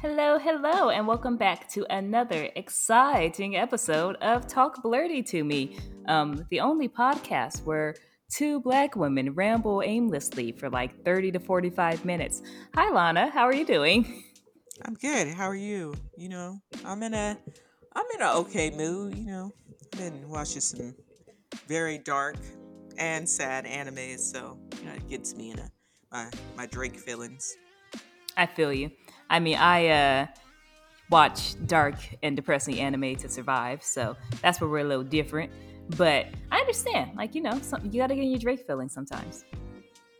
Hello, hello, and welcome back to another exciting episode of Talk Blerdy to Me, um, the only podcast where two black women ramble aimlessly for like 30 to 45 minutes. Hi, Lana, how are you doing? I'm good. How are you? You know, I'm in a I'm in an okay mood, you know. I've been watching some very dark and sad animes, so you know, it gets me in a my my Drake feelings. I feel you. I mean, I uh, watch dark and depressing anime to survive, so that's where we're a little different. But I understand, like you know, some, you got to get in your Drake feelings sometimes.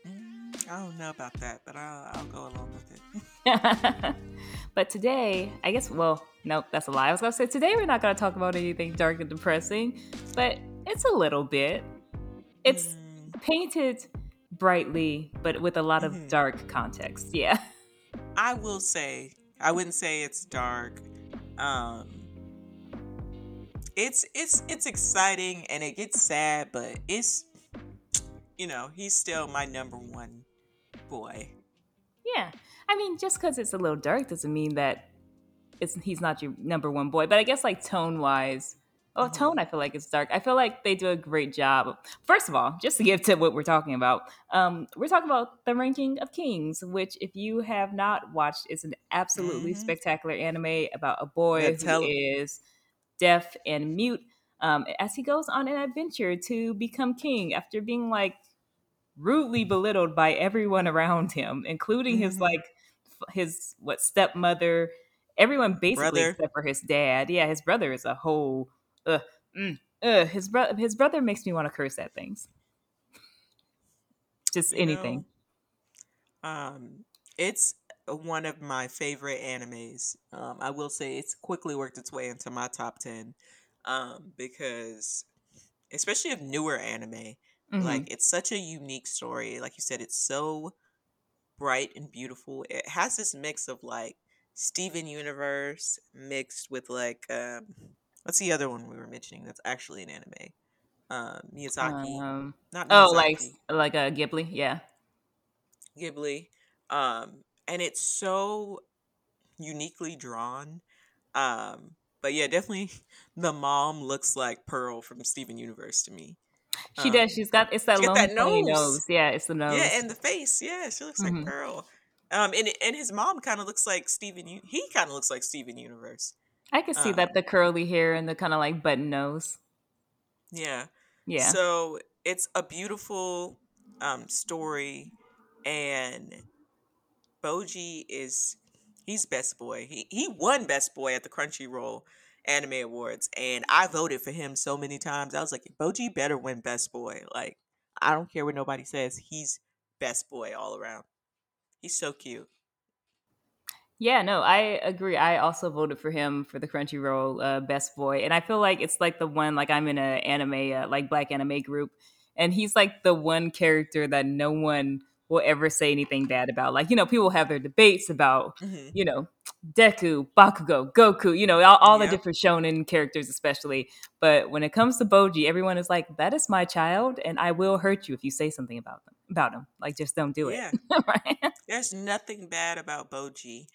Mm, I don't know about that, but I'll, I'll go along with it. but today, I guess, well, nope, that's a lie. I was gonna say today we're not gonna talk about anything dark and depressing, but it's a little bit. It's mm. painted brightly, but with a lot of mm-hmm. dark context. Yeah. I will say, I wouldn't say it's dark. Um, it's it's it's exciting and it gets sad, but it's you know he's still my number one boy. Yeah, I mean, just because it's a little dark doesn't mean that it's he's not your number one boy. But I guess like tone wise, Oh, tone, I feel like it's dark. I feel like they do a great job. First of all, just to give to what we're talking about, um, we're talking about the ranking of kings, which, if you have not watched, is an absolutely mm-hmm. spectacular anime about a boy yeah, who is deaf and mute um, as he goes on an adventure to become king after being like rudely belittled by everyone around him, including mm-hmm. his like his what stepmother, everyone basically brother. except for his dad. Yeah, his brother is a whole uh, mm, uh, his brother his brother makes me want to curse at things. Just you anything. Know, um, it's one of my favorite animes. Um, I will say it's quickly worked its way into my top ten. Um, because especially of newer anime, mm-hmm. like it's such a unique story. Like you said, it's so bright and beautiful. It has this mix of like Steven Universe mixed with like um What's the other one we were mentioning that's actually an anime? Uh, Miyazaki. Um, not Miyazaki. Oh, like like a Ghibli, yeah. Ghibli. Um, and it's so uniquely drawn. Um, but yeah, definitely the mom looks like Pearl from Steven Universe to me. She um, does. She's got it's that long that nose. nose. Yeah, it's the nose. Yeah, and the face. Yeah, she looks like mm-hmm. Pearl. Um, and and his mom kind of looks like Steven. He kind of looks like Steven Universe. I can see um, that the curly hair and the kind of like button nose. Yeah. Yeah. So it's a beautiful um, story, and Boji is he's best boy. He he won best boy at the Crunchyroll Anime Awards, and I voted for him so many times. I was like, Boji better win best boy. Like I don't care what nobody says. He's best boy all around. He's so cute. Yeah, no, I agree. I also voted for him for the Crunchyroll uh, Best Boy, and I feel like it's like the one like I'm in an anime uh, like Black anime group, and he's like the one character that no one will ever say anything bad about. Like you know, people have their debates about mm-hmm. you know Deku, Bakugo, Goku, you know all, all yep. the different shonen characters, especially. But when it comes to Boji, everyone is like, "That is my child, and I will hurt you if you say something about them about him. Like just don't do it." Yeah, right? There's nothing bad about Bojji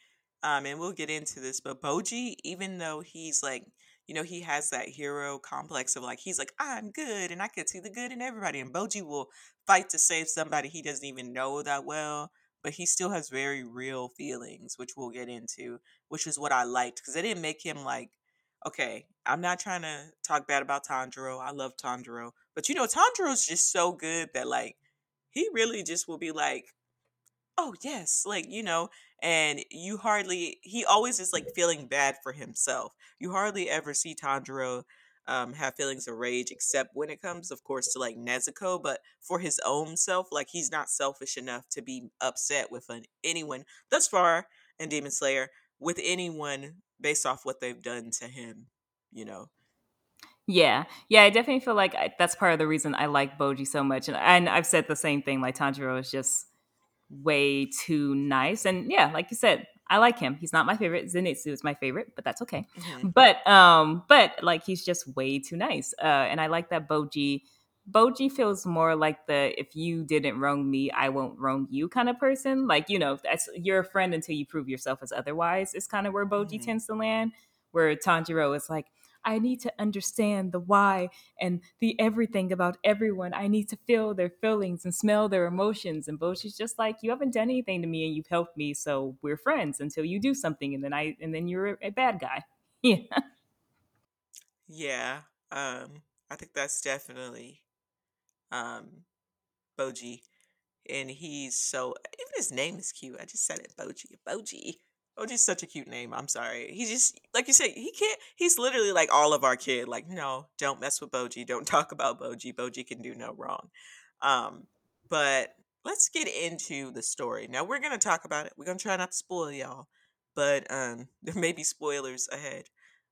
um, and we'll get into this, but Boji, even though he's like, you know, he has that hero complex of like, he's like, I'm good and I can see the good in everybody. And Boji will fight to save somebody he doesn't even know that well, but he still has very real feelings, which we'll get into, which is what I liked because they didn't make him like, okay, I'm not trying to talk bad about Tanjiro. I love Tanjiro. But you know, Tanjiro's just so good that like, he really just will be like, oh yes like you know and you hardly he always is like feeling bad for himself you hardly ever see tanjiro um, have feelings of rage except when it comes of course to like nezuko but for his own self like he's not selfish enough to be upset with an, anyone thus far in demon slayer with anyone based off what they've done to him you know yeah, yeah, I definitely feel like I, that's part of the reason I like Boji so much, and, and I've said the same thing. Like Tanjiro is just way too nice. And yeah, like you said, I like him. He's not my favorite. Zenitsu is my favorite, but that's okay. Mm-hmm. But um, but like he's just way too nice. Uh, and I like that Boji. Boji feels more like the if you didn't wrong me, I won't wrong you kind of person. Like, you know, that's you're a friend until you prove yourself as otherwise, is kind of where Bojji hmm tends to land. Where Tanjiro is like, I need to understand the why and the everything about everyone. I need to feel their feelings and smell their emotions. And Bojji's just like, you haven't done anything to me and you've helped me, so we're friends until you do something and then I and then you're a bad guy. Yeah. Yeah. Um, I think that's definitely um Boji. And he's so even his name is cute. I just said it, Boji. Boji. Boji's such a cute name. I'm sorry. He's just like you say, he can't he's literally like all of our kid. Like, no, don't mess with Boji. Don't talk about Boji. Boji can do no wrong. Um, but let's get into the story. Now we're gonna talk about it. We're gonna try not to spoil y'all, but um there may be spoilers ahead.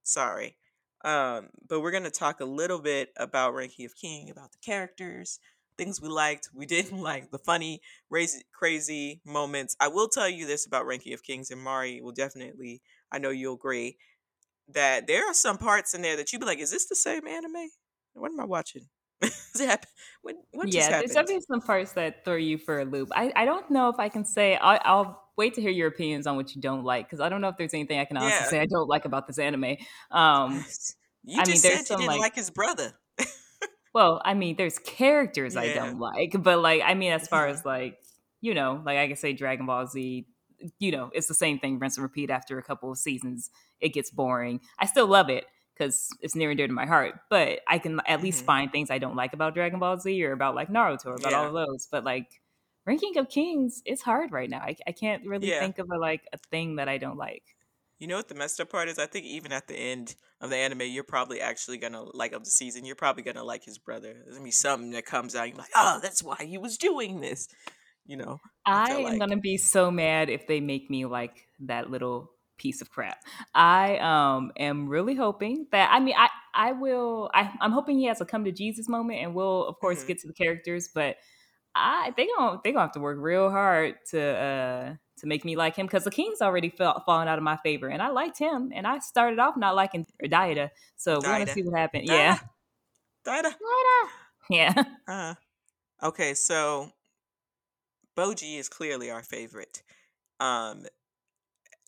Sorry. Um, but we're gonna talk a little bit about Ranking of King, about the characters, things we liked, we didn't like, the funny, crazy, crazy moments. I will tell you this about Ranking of Kings, and Mari will definitely, I know you'll agree, that there are some parts in there that you'd be like, is this the same anime? What am I watching? What, what just Yeah, there's definitely some parts that throw you for a loop. I, I don't know if I can say, I, I'll wait to hear your opinions on what you don't like, because I don't know if there's anything I can honestly Yeah. say I don't like about this anime. Um, You I mean, just there's said you some didn't like, like his brother. Well, I mean, there's characters I don't like, but like, I mean, as far as like, you know, like I can say Dragon Ball Z, you know, it's the same thing, rinse and repeat after a couple of seasons. It gets boring. I still love it because it's near and dear to my heart, but I can at least hmm find things I don't like about Dragon Ball Z or about like Naruto or about all of those. But like, Ranking of Kings, it's hard right now. I, I can't really Yeah. think of a like a thing that I don't like. You know what the messed up part is? I think even at the end of the anime, you're probably actually gonna like of the season. You're probably gonna like his brother. There's gonna be something that comes out. You're like, oh, that's why he was doing this. You know, I I am like, gonna be so mad if they make me like that little piece of crap. I um am really hoping that I mean I I will I, I'm hoping he has a come to Jesus moment and we'll of course hmm get to the characters, but I they gonna they gonna have to work real hard to uh to make me like him because the King's already fell fallen out of my favor and I liked him and I started off not liking Daida, so we're gonna see what happened. Yeah, Dida, Dida. yeah, Uh, okay, so Boji is clearly our favorite. Um,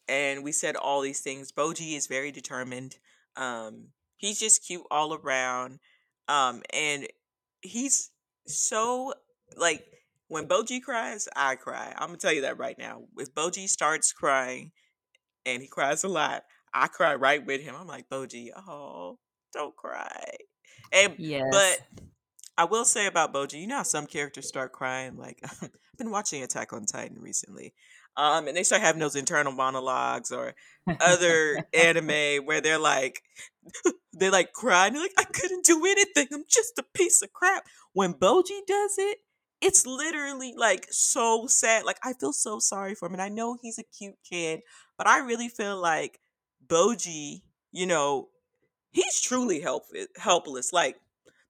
and we said all these things. Boji is very determined. Um, he's just cute all around. Um, and he's so like when Boji cries, I cry. I'm gonna tell you that right now. If Boji starts crying and he cries a lot, I cry right with him. I'm like, Boji, oh, don't cry. And but. I will say about Boji, you know how some characters start crying? Like I've been watching Attack on Titan recently. Um, and they start having those internal monologues or other anime where they're like they like cry and they're like, I couldn't do anything. I'm just a piece of crap. When Boji does it, it's literally like so sad. Like I feel so sorry for him. And I know he's a cute kid, but I really feel like Boji, you know, he's truly help- eh, helpless. Like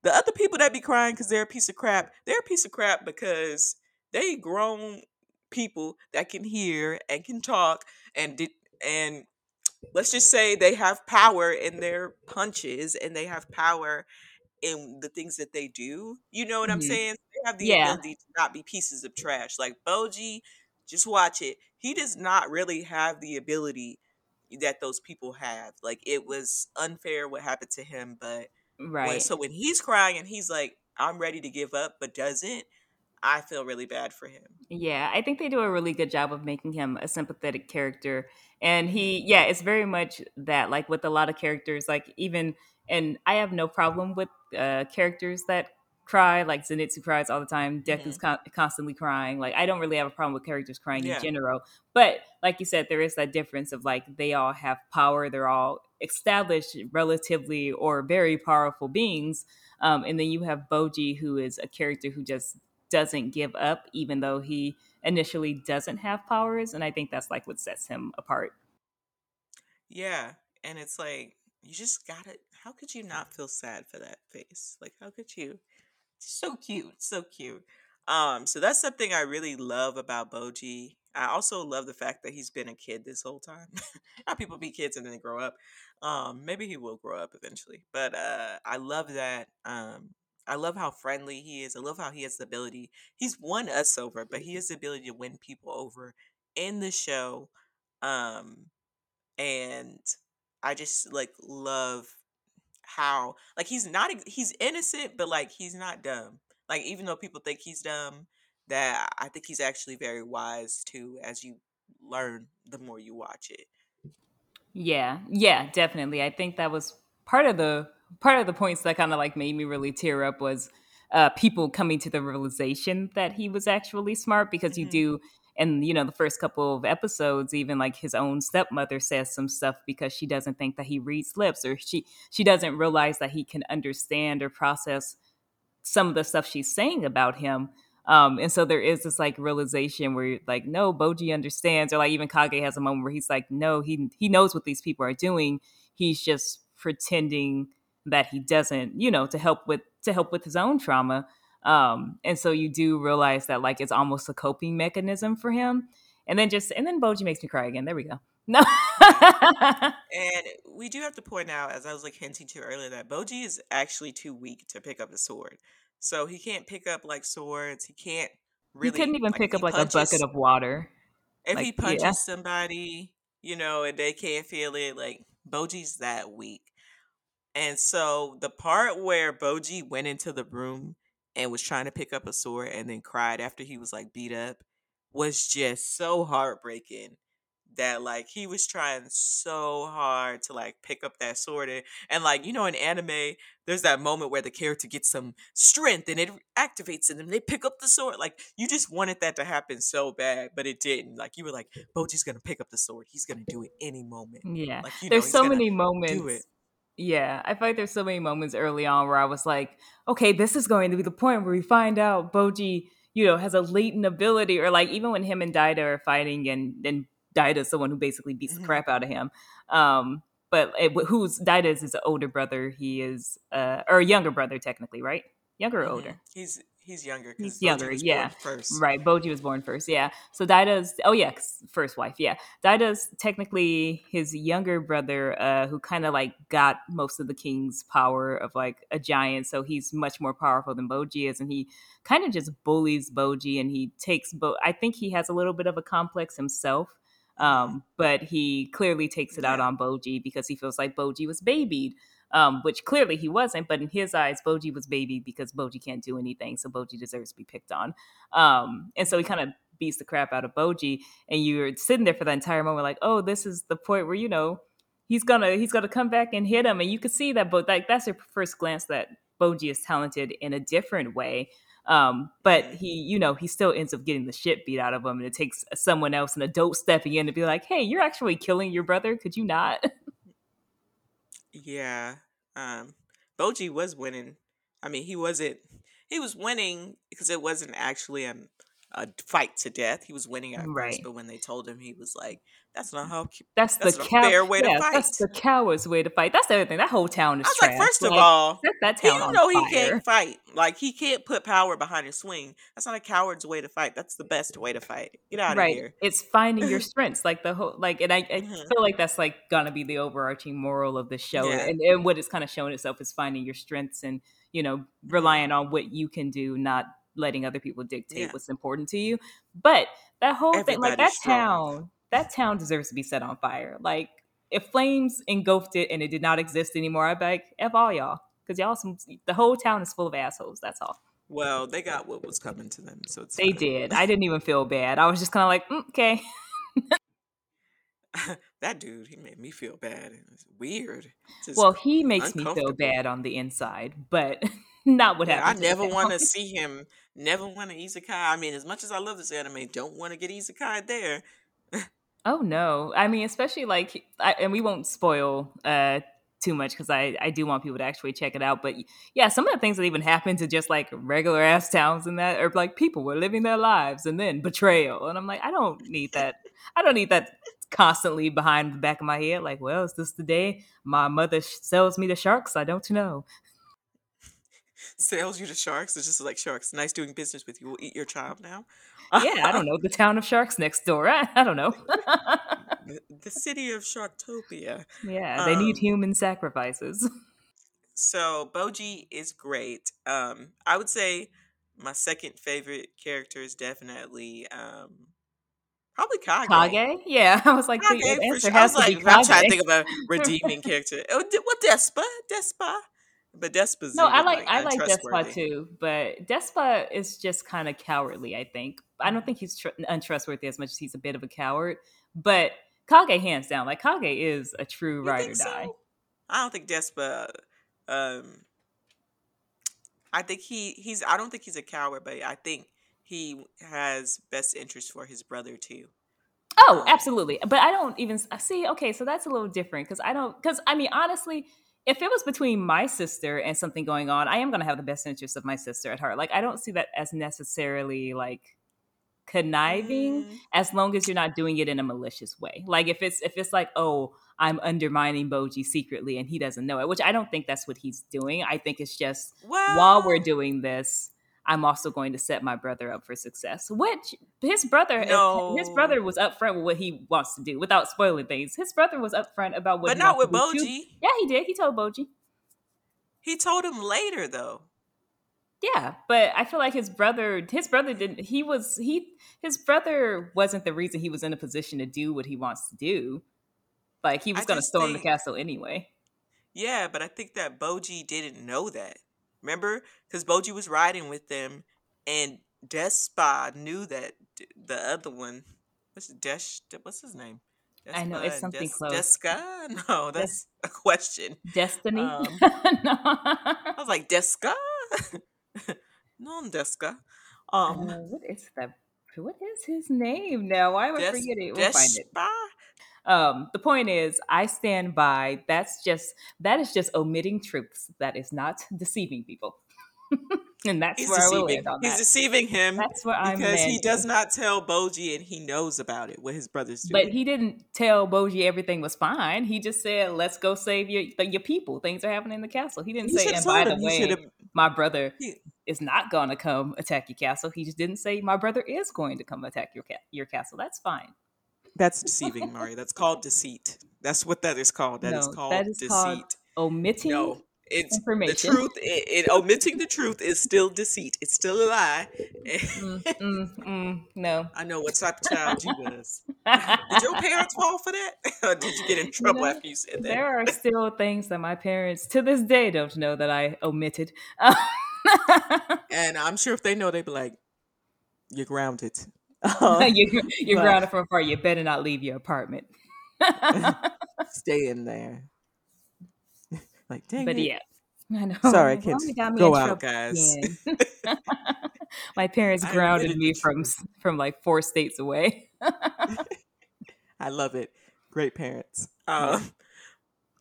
the other people that be crying because they're a piece of crap, they're a piece of crap because they grown people that can hear and can talk and did and let's just say they have power in their punches and they have power in the things that they do. You know what I'm Mhm. saying? They have the Yeah, ability to not be pieces of trash. Like Boji, just watch it. He does not really have the ability that those people have. Like it was unfair what happened to him, but when right. so when he's crying and he's like, I'm ready to give up, but doesn't, I feel really bad for him. Yeah, I think they do a really good job of making him a sympathetic character. And he, yeah, it's very much that, like with a lot of characters, like even, and I have no problem with uh, characters that cry, like Zenitsu cries all the time, Deku's hmm con- constantly crying. Like, I don't really have a problem with characters crying in general. But like you said, there is that difference of like they all have power, they're all established, relatively, or very powerful beings. Um, and then you have Boji, who is a character who just doesn't give up, even though he initially doesn't have powers. And I think that's like what sets him apart. Yeah. And it's like, you just gotta, how could you not feel sad for that face? Like, how could you? so cute, so cute. Um, so that's something I really love about Boji. I also love the fact that he's been a kid this whole time. How people be kids and then grow up. Um, maybe he will grow up eventually, but uh, I love that. Um, I love how friendly he is. I love how he has the ability. He's won us over, but he has the ability to win people over in the show. Um, and I just like love how like he's not he's innocent, but like he's not dumb. Like even though people think he's dumb, that I think he's actually very wise too. As you learn, the more you watch it. Yeah, yeah, definitely. I think that was part of the part of the points that kind of like made me really tear up was uh, people coming to the realization that he was actually smart because you hmm do and you know the first couple of episodes even like his own stepmother says some stuff because she doesn't think that he reads lips or she she doesn't realize that he can understand or process some of the stuff she's saying about him. Um, and so there is this like realization where like, no, Boji understands, or like even Kage has a moment where he's like, no, he he knows what these people are doing. He's just pretending that he doesn't, you know, to help with to help with his own trauma. Um, and so you do realize that like it's almost a coping mechanism for him. And then just and then Boji makes me cry again. There we go. No. And we do have to point out, as I was like hinting to earlier, that Boji is actually too weak to pick up a sword. So he can't pick up like swords. He can't really. he couldn't even like pick up like a bucket of water. if Like, he yeah. punches somebody, you know, and they can't feel it, like Boji's that weak. And so the part where Boji went into the room and was trying to pick up a sword and then cried after he was like beat up was just so heartbreaking that like he was trying so hard to like pick up that sword and, and like you know in anime there's that moment where the character gets some strength and it activates it and they pick up the sword like you just wanted that to happen so bad but it didn't like you were like Boji's gonna pick up the sword he's gonna do it any moment Yeah. like you know There's so many moments. Yeah. I feel like there's so many moments early on where I was like, okay, this is going to be the point where we find out Boji, you know, has a latent ability. Or like even when him and Daida are fighting and then Daida's the one who basically beats the hmm crap out of him. Um, but it, who's Daida's his older brother. He is, uh, or younger brother technically, right? Younger or hmm older? he's he's younger He's younger, was born yeah. first Right. Boji was born first, yeah. So Daida's oh yeah, first wife, yeah. Daida's technically his younger brother, uh, who kind of like got most of the king's power of like a giant. So he's much more powerful than Boji is, and he kind of just bullies Boji, and he takes Bo. I think he has a little bit of a complex himself. hmm Um, but he clearly takes it out on Boji because he feels like Boji was babied um, which clearly he wasn't. But in his eyes, Boji was baby because Boji can't do anything, so Boji deserves to be picked on. Um, and so he kind of beats the crap out of Boji, and you're sitting there for the entire moment, like, oh, this is the point where you know he's gonna he's gonna come back and hit him, and you can see that. But like that's your first glance that Boji is talented in a different way. Um, but he, you know, he still ends up getting the shit beat out of him, and it takes someone else, an adult, stepping in to be like, "Hey, you're actually killing your brother. Could you not?" Yeah. Um Boji was winning. I mean, he wasn't he was winning because it wasn't actually a, a fight to death. He was winning at first, but when they told him he was like, that's not how cu- That's the cow. fair way to Yeah, that's the coward's way to fight. That's the other thing. That whole town is. I was like, trash. first of Like, all, set that he town on know he fire. can't fight. Like he can't put power behind his swing. That's not a coward's way to fight. That's the best way to fight. Get out of Right. here. It's finding your strengths. Like the whole like and I, I hmm feel like that's like gonna be the overarching moral of the show. Yeah. And, and what it's kind of showing itself is finding your strengths and, you know, relying on what you can do, not letting other people dictate Yeah. what's important to you. But that whole thing, like that strong. town, that town deserves to be set on fire. Like if flames engulfed it and it did not exist anymore, I'd be like, F all y'all. Because y'all some the whole town is full of assholes. That's all. Well, they got what was coming to them, so it's They fine. did. I didn't even feel bad. I was just kind of like, mm, okay. that dude, he made me feel bad. It was weird. Well, he makes me feel bad on the inside, but not what Yeah, I happened the never want to see him. Never want to isekai. I mean, as much as I love this anime, don't want to get isekai there. Oh no! I mean, especially like, I, and we won't spoil uh too much because I I do want people to actually check it out. But yeah, some of the things that even happen to just like regular ass towns and that, or like people were living their lives and then betrayal, and I'm like, I don't need that. I don't need that constantly behind the back of my head. Like, well, is this the day my mother sells me the sharks? I don't know. Sells you to sharks. It's just like sharks. Nice doing business with you. We'll eat your child now. Yeah, I don't know the town of sharks next door. I, I don't know. the, the city of Sharktopia. yeah, they need Um, human sacrifices. so Boji is great. Um, I would say my second favorite character is definitely um probably Kage. Kage? Yeah, I was like, the Kage for answer sure. Has to be like, I'm trying to think of a redeeming character. Oh, what Despa? Despa? But Despa's No, I like like I like Despa too, but Despa is just kind of cowardly. I think I don't think he's tr- untrustworthy as much as he's a bit of a coward. But Kage, hands down, like Kage is a true You ride or die. I don't think Despa. Um, I think he he's. I don't think he's a coward, but I think he has best interest for his brother too. Oh, Um, absolutely. But I don't even see. Okay, so that's a little different because I don't. Because I mean, honestly, if it was between my sister and something going on, I am going to have the best interest of my sister at heart. Like, I don't see that as necessarily like conniving mm, as long as you're not doing it in a malicious way. Like if it's if it's like, oh, I'm undermining Boji secretly and he doesn't know it, which I don't think that's what he's doing. I think it's just while we're doing this, I'm also going to set my brother up for success. Which his brother his brother was upfront with what he wants to do without spoiling things. His brother was upfront about what but he not wants to with too. Boji. Yeah, he did. He told Boji. He told him later though. Yeah, but I feel like his brother, his brother didn't. He was he. His brother wasn't the reason he was in a position to do what he wants to do. Like he was going to storm the castle anyway. yeah, but I think that Boji didn't know that. Remember, because Boji was riding with them, and Despa knew that the other one, what's Desh? What's his name? I know it's something Des, close. Desca? No, Des- that's a question. Destiny. Um, no. I was like Desca, non Desca. Um, Uh, what is that? What is his name now? Why am I Des forgetting? We'll find it. Um, the point is, I stand by. That's just that is just omitting truths. That is not deceiving people, and that's He's where deceiving. He's that. deceiving him That's where I'm because he does not tell Boji, and he knows about it. What his brother's doing. But he didn't tell Boji everything was fine. He just said, "Let's go save your your people. Things are happening in the castle." He didn't He say, "And by the him. He should way, my brother He, is not going to come attack your castle." He just didn't say, "My brother is going to come attack your ca- your castle." That's fine. That's deceiving, Mari. That's called deceit. That's what that is called. That is No, that called is called deceit. omitting No, it's the truth. It, it omitting the truth is still deceit. It's still a lie. Mm, mm, mm, no. I know what type of child you was. Did your parents fall for that, or did you get in you trouble know, after you said that? there are still things that my parents to this day don't know that I omitted. And I'm sure if they know, they'd be like, "You're grounded." Uh, you, you're but grounded from afar. You better not leave your apartment. stay in there. Like, dang but it. yeah, I know. Sorry, kids. they got me Go out, guys. my parents grounded me from from like four states away. I love it. Great parents. Um,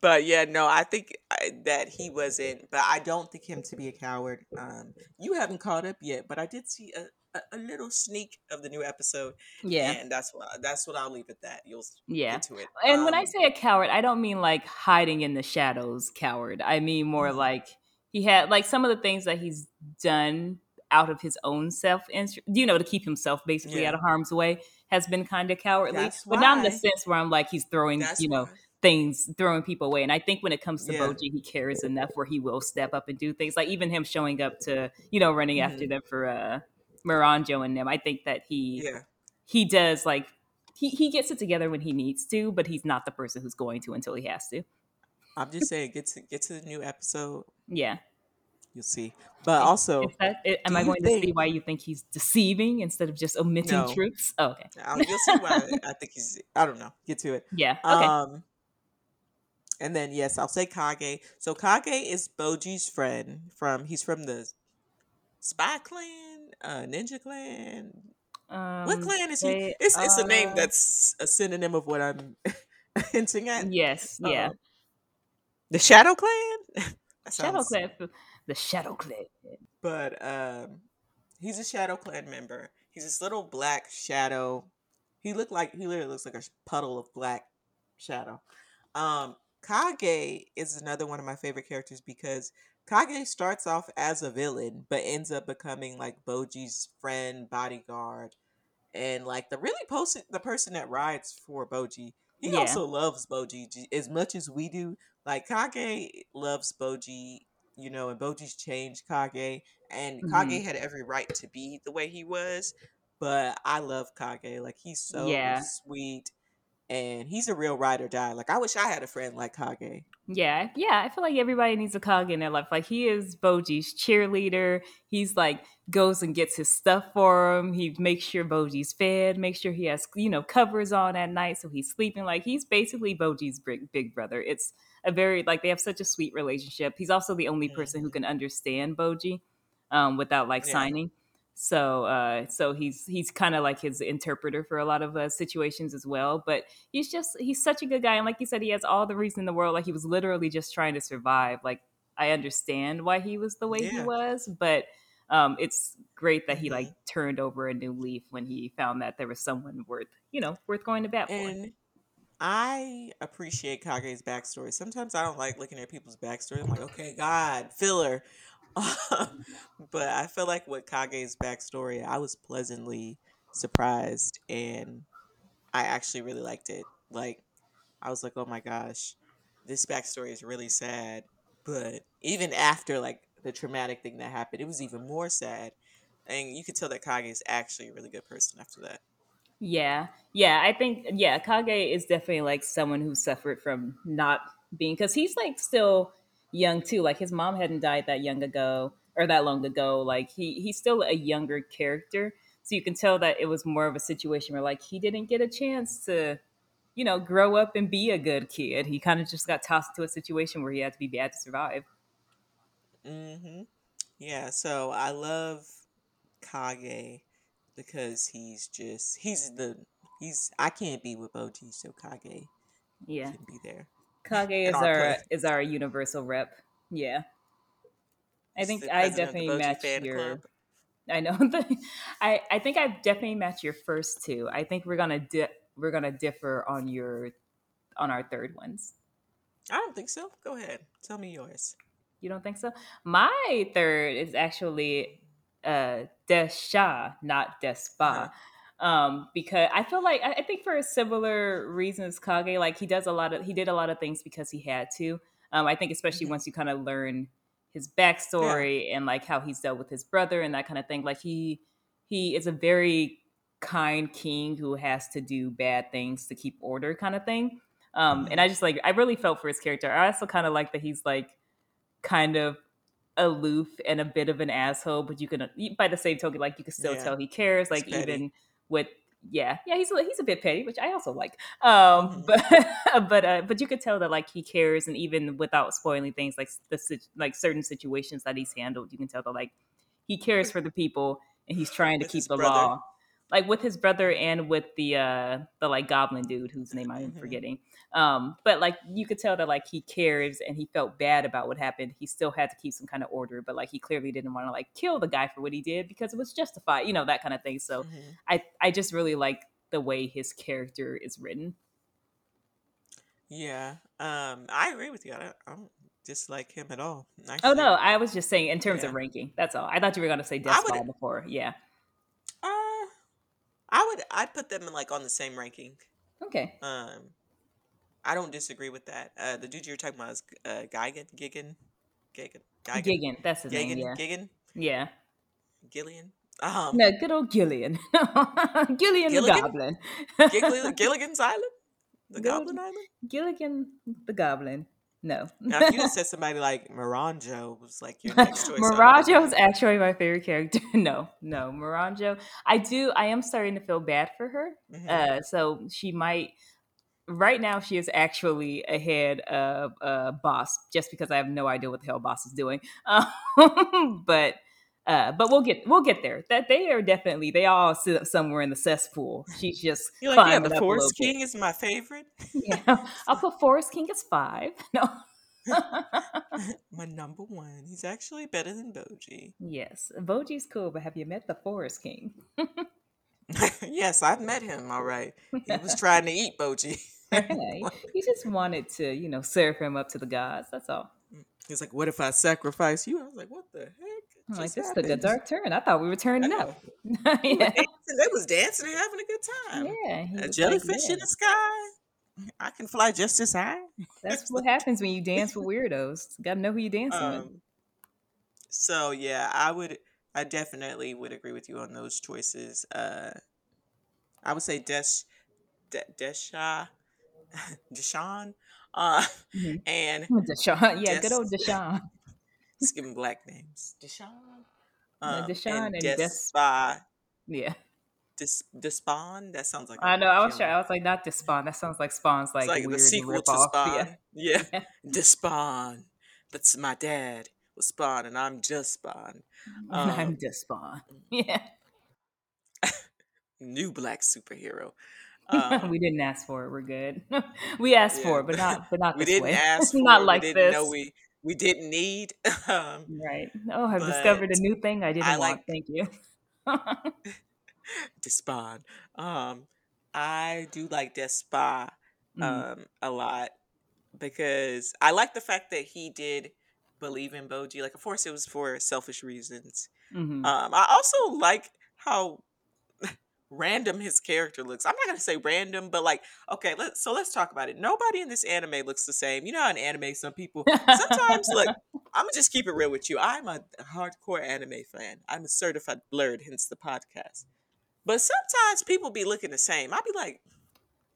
but yeah, no, I think I, that he wasn't. But I don't think him to be a coward. Um, you haven't caught up yet, but I did see a, a, a little sneak of the new episode, Yeah. and that's what that's what I'll leave at that. You'll Yeah. get to it. And when I Um, say a coward, I don't mean like hiding in the shadows coward. I mean more mhm. like he had like some of the things that he's done out of his own self interest, you know, to keep himself basically yeah, out of harm's way has been kind of cowardly, that's but not in the sense where I'm like he's throwing, That's you know, why. things, throwing people away. And I think when it comes to Yeah. Boji, he cares enough where he will step up and do things. Like even him showing up to, you know, running after hmm them for uh Miranjo and them. I think that he Yeah. he does like he, he gets it together when he needs to, but he's not the person who's going to until he has to. I'm just saying, get to get to the new episode. Yeah. You'll see. But also, that, am I going to see why you think he's deceiving instead of just omitting No, truths? Oh, okay. um, you'll see why I think he's. I don't know. Get to it. Yeah. Okay. Um, and then yes, I'll say Kage. So Kage is Boji's friend from. He's from the Spy Clan, uh, Ninja Clan. What Um, clan is he? they It's it's a name that's a synonym of what I'm hinting at. yes, yeah. The Shadow Clan. Shadow sounds. Clan, the Shadow Clan. But um, he's a Shadow Clan member. He's this little black shadow. He looked like he literally looks like a puddle of black shadow. Um, Kage is another one of my favorite characters because Kage starts off as a villain, but ends up becoming like Boji's friend, bodyguard, and like the really post the person that rides for Boji. He Yeah. also loves Boji as much as we do, Like Kage loves Boji, you know, and Boji's changed Kage, and hmm Kage had every right to be the way he was. But I love Kage. Like he's so Yeah, sweet, and he's a real ride or die. Like I wish I had a friend like Kage. Yeah, yeah, I feel like everybody needs a cog in their life. Like he is Boji's cheerleader. He's like goes and gets his stuff for him. He makes sure Boji's fed, makes sure he has you know covers on at night so he's sleeping. Like he's basically Boji's big, big brother. It's a very like they have such a sweet relationship. He's also the only person who can understand Boji um, without like Yeah, signing. So uh, so he's he's kind of like his interpreter for a lot of uh, situations as well. But he's just he's such a good guy and like you said he has all the reason in the world like he was literally just trying to survive like i understand why he was the way he was but um it's great that he like hmm turned over a new leaf when he found that there was someone worth you know worth going to bat for I appreciate Kage's backstory. Sometimes I don't like looking at people's backstory. I'm like, okay, God, filler. but I feel like with Kage's backstory, I was pleasantly surprised and I actually really liked it. Like, I was like, oh my gosh, this backstory is really sad. But even after like the traumatic thing that happened, it was even more sad. And you could tell that Kage is actually a really good person after that. Yeah, yeah, I think yeah, Kage is definitely like someone who suffered from not being because he's like still young too. Like his mom hadn't died that young ago or that long ago. Like he he's still a younger character, so you can tell that it was more of a situation where like he didn't get a chance to you know grow up and be a good kid. He kind of just got tossed into a situation where he had to be bad to survive. Mm-hmm. Yeah, so I love Kage because he's just he's the he's I can't be with Boji, so Kage Yeah, can be there Kage is our our is our universal rep. Yeah, I think I president of the definitely match your club. I know. I I think I definitely match your first two. I think we're gonna di- we're gonna differ on your on our third ones. I don't think so. Go ahead, tell me yours. You don't think so? My third is actually uh Desha, not Uh huh. Um, because I feel like I, think for a similar reasons, Kage, like he does a lot of he did a lot of things because he had to. Um, I think especially hmm once you kind of learn his Yeah. backstory and like how he's dealt with his brother and that kind of thing. Like he he is a very kind king who has to do bad things to keep order kind of thing. Um, and hmm I just like I really felt for his character. I also kind of like that he's like kind of aloof and a bit of an asshole, but you can by the same token, like you can still Yeah. tell he cares. Like even with yeah, yeah, he's a, he's a bit petty, which I also like. Um, hmm but but uh, but you could tell that like he cares, and even without spoiling things, like the like certain situations that he's handled, you can tell that like he cares for the people and he's trying to keep the brother. law like with his brother and with the uh the like goblin dude whose name i'm hmm forgetting um but like you could tell that like he cares and he felt bad about what happened he still had to keep some kind of order but like he clearly didn't want to like kill the guy for what he did because it was justified you know that kind of thing so hmm i i just really like the way his character is written Yeah. Um, I agree with you. I don't, I don't dislike him at all. oh no i was just saying in terms of ranking that's all i thought you were going to say death ball before yeah Uh, I would. I'd put them in like on the same ranking. okay Um, I don't disagree with that. Uh, the dude you're talking about is uh, Gigan, Gigan, Gigan, Gigan, gigan that's his name Gigan, yeah Gigan, yeah Gillian. Um, No, good old Gillian. Gillian the Goblin. Gilligan, Gilligan's Island, the Goblin Island. Gilligan the Goblin. No. Now, if you just said somebody like Miranjo was like your next choice, I would have been Mirajo is actually my favorite character. No, no, Miranjo. I do. I am starting to feel bad for her. mm-hmm, Uh, so she might. Right now, she is actually ahead of uh, Bosse, just because I have no idea what the hell Bosse is doing. Um, but uh, but we'll get we'll get there. That they are definitely they all sit up somewhere in the cesspool. She's just you're like, yeah, the climbing up a little Forest bit. King is my favorite, Yeah, I'll put Forest King as five. No. my number one. He's actually better than Boji. yes, Boji's cool, but have you met the Forest King? yes, I've met him. All right, he was trying to eat Boji. He just wanted to, you know, serve him up to the gods. That's all. He's like, "What if I sacrifice you?" I was like, "What the heck I'm like, this took a dark turn. I thought we were turning up. know. We were yeah. They was dancing and having a good time. Yeah. A was like, jellyfish in the sky. I can fly just as high. That's what happens when you dance with weirdos. Got to know who you dancing with. um, so yeah, I would, I definitely would agree with you on those choices. Uh, I would say Desh, De- Desha, Deshaun, uh, Mhm. and Deshaun, yeah, good old Deshaun. let's give him black names. Deshaun, um, Deshaun and and Des. Yeah, Des, Despawn. That sounds like I know. I was trying. I was like, not Despawn. That sounds like Spawn's It's like like the weird sequel to Spawn. Yeah, yeah. Despawn. That's my dad was Spawn, and I'm just Spawn. And I'm Um, Despawn. Yeah, new black superhero. We Um, didn't ask for it. We're good. we asked yeah, for it, but not, but not we this didn't way. ask for not it. We like didn't know this. we we didn't need. Um, Right. Oh, I've discovered a new thing I I didn't like want. Thank you. Despond. Um, I do like Despa Mhm, um a lot because I like the fact that he did believe in Boji. Like, of course, it was for selfish reasons. mhm. Um, I also like how random his character looks. I'm not gonna say random, but like, okay, let's so let's talk about it. Nobody in this anime looks the same. You know how in anime some people sometimes look I'm gonna just keep it real with you. I'm a hardcore anime fan. I'm a certified blerd, hence the podcast. But sometimes people be looking the same. I'll be like,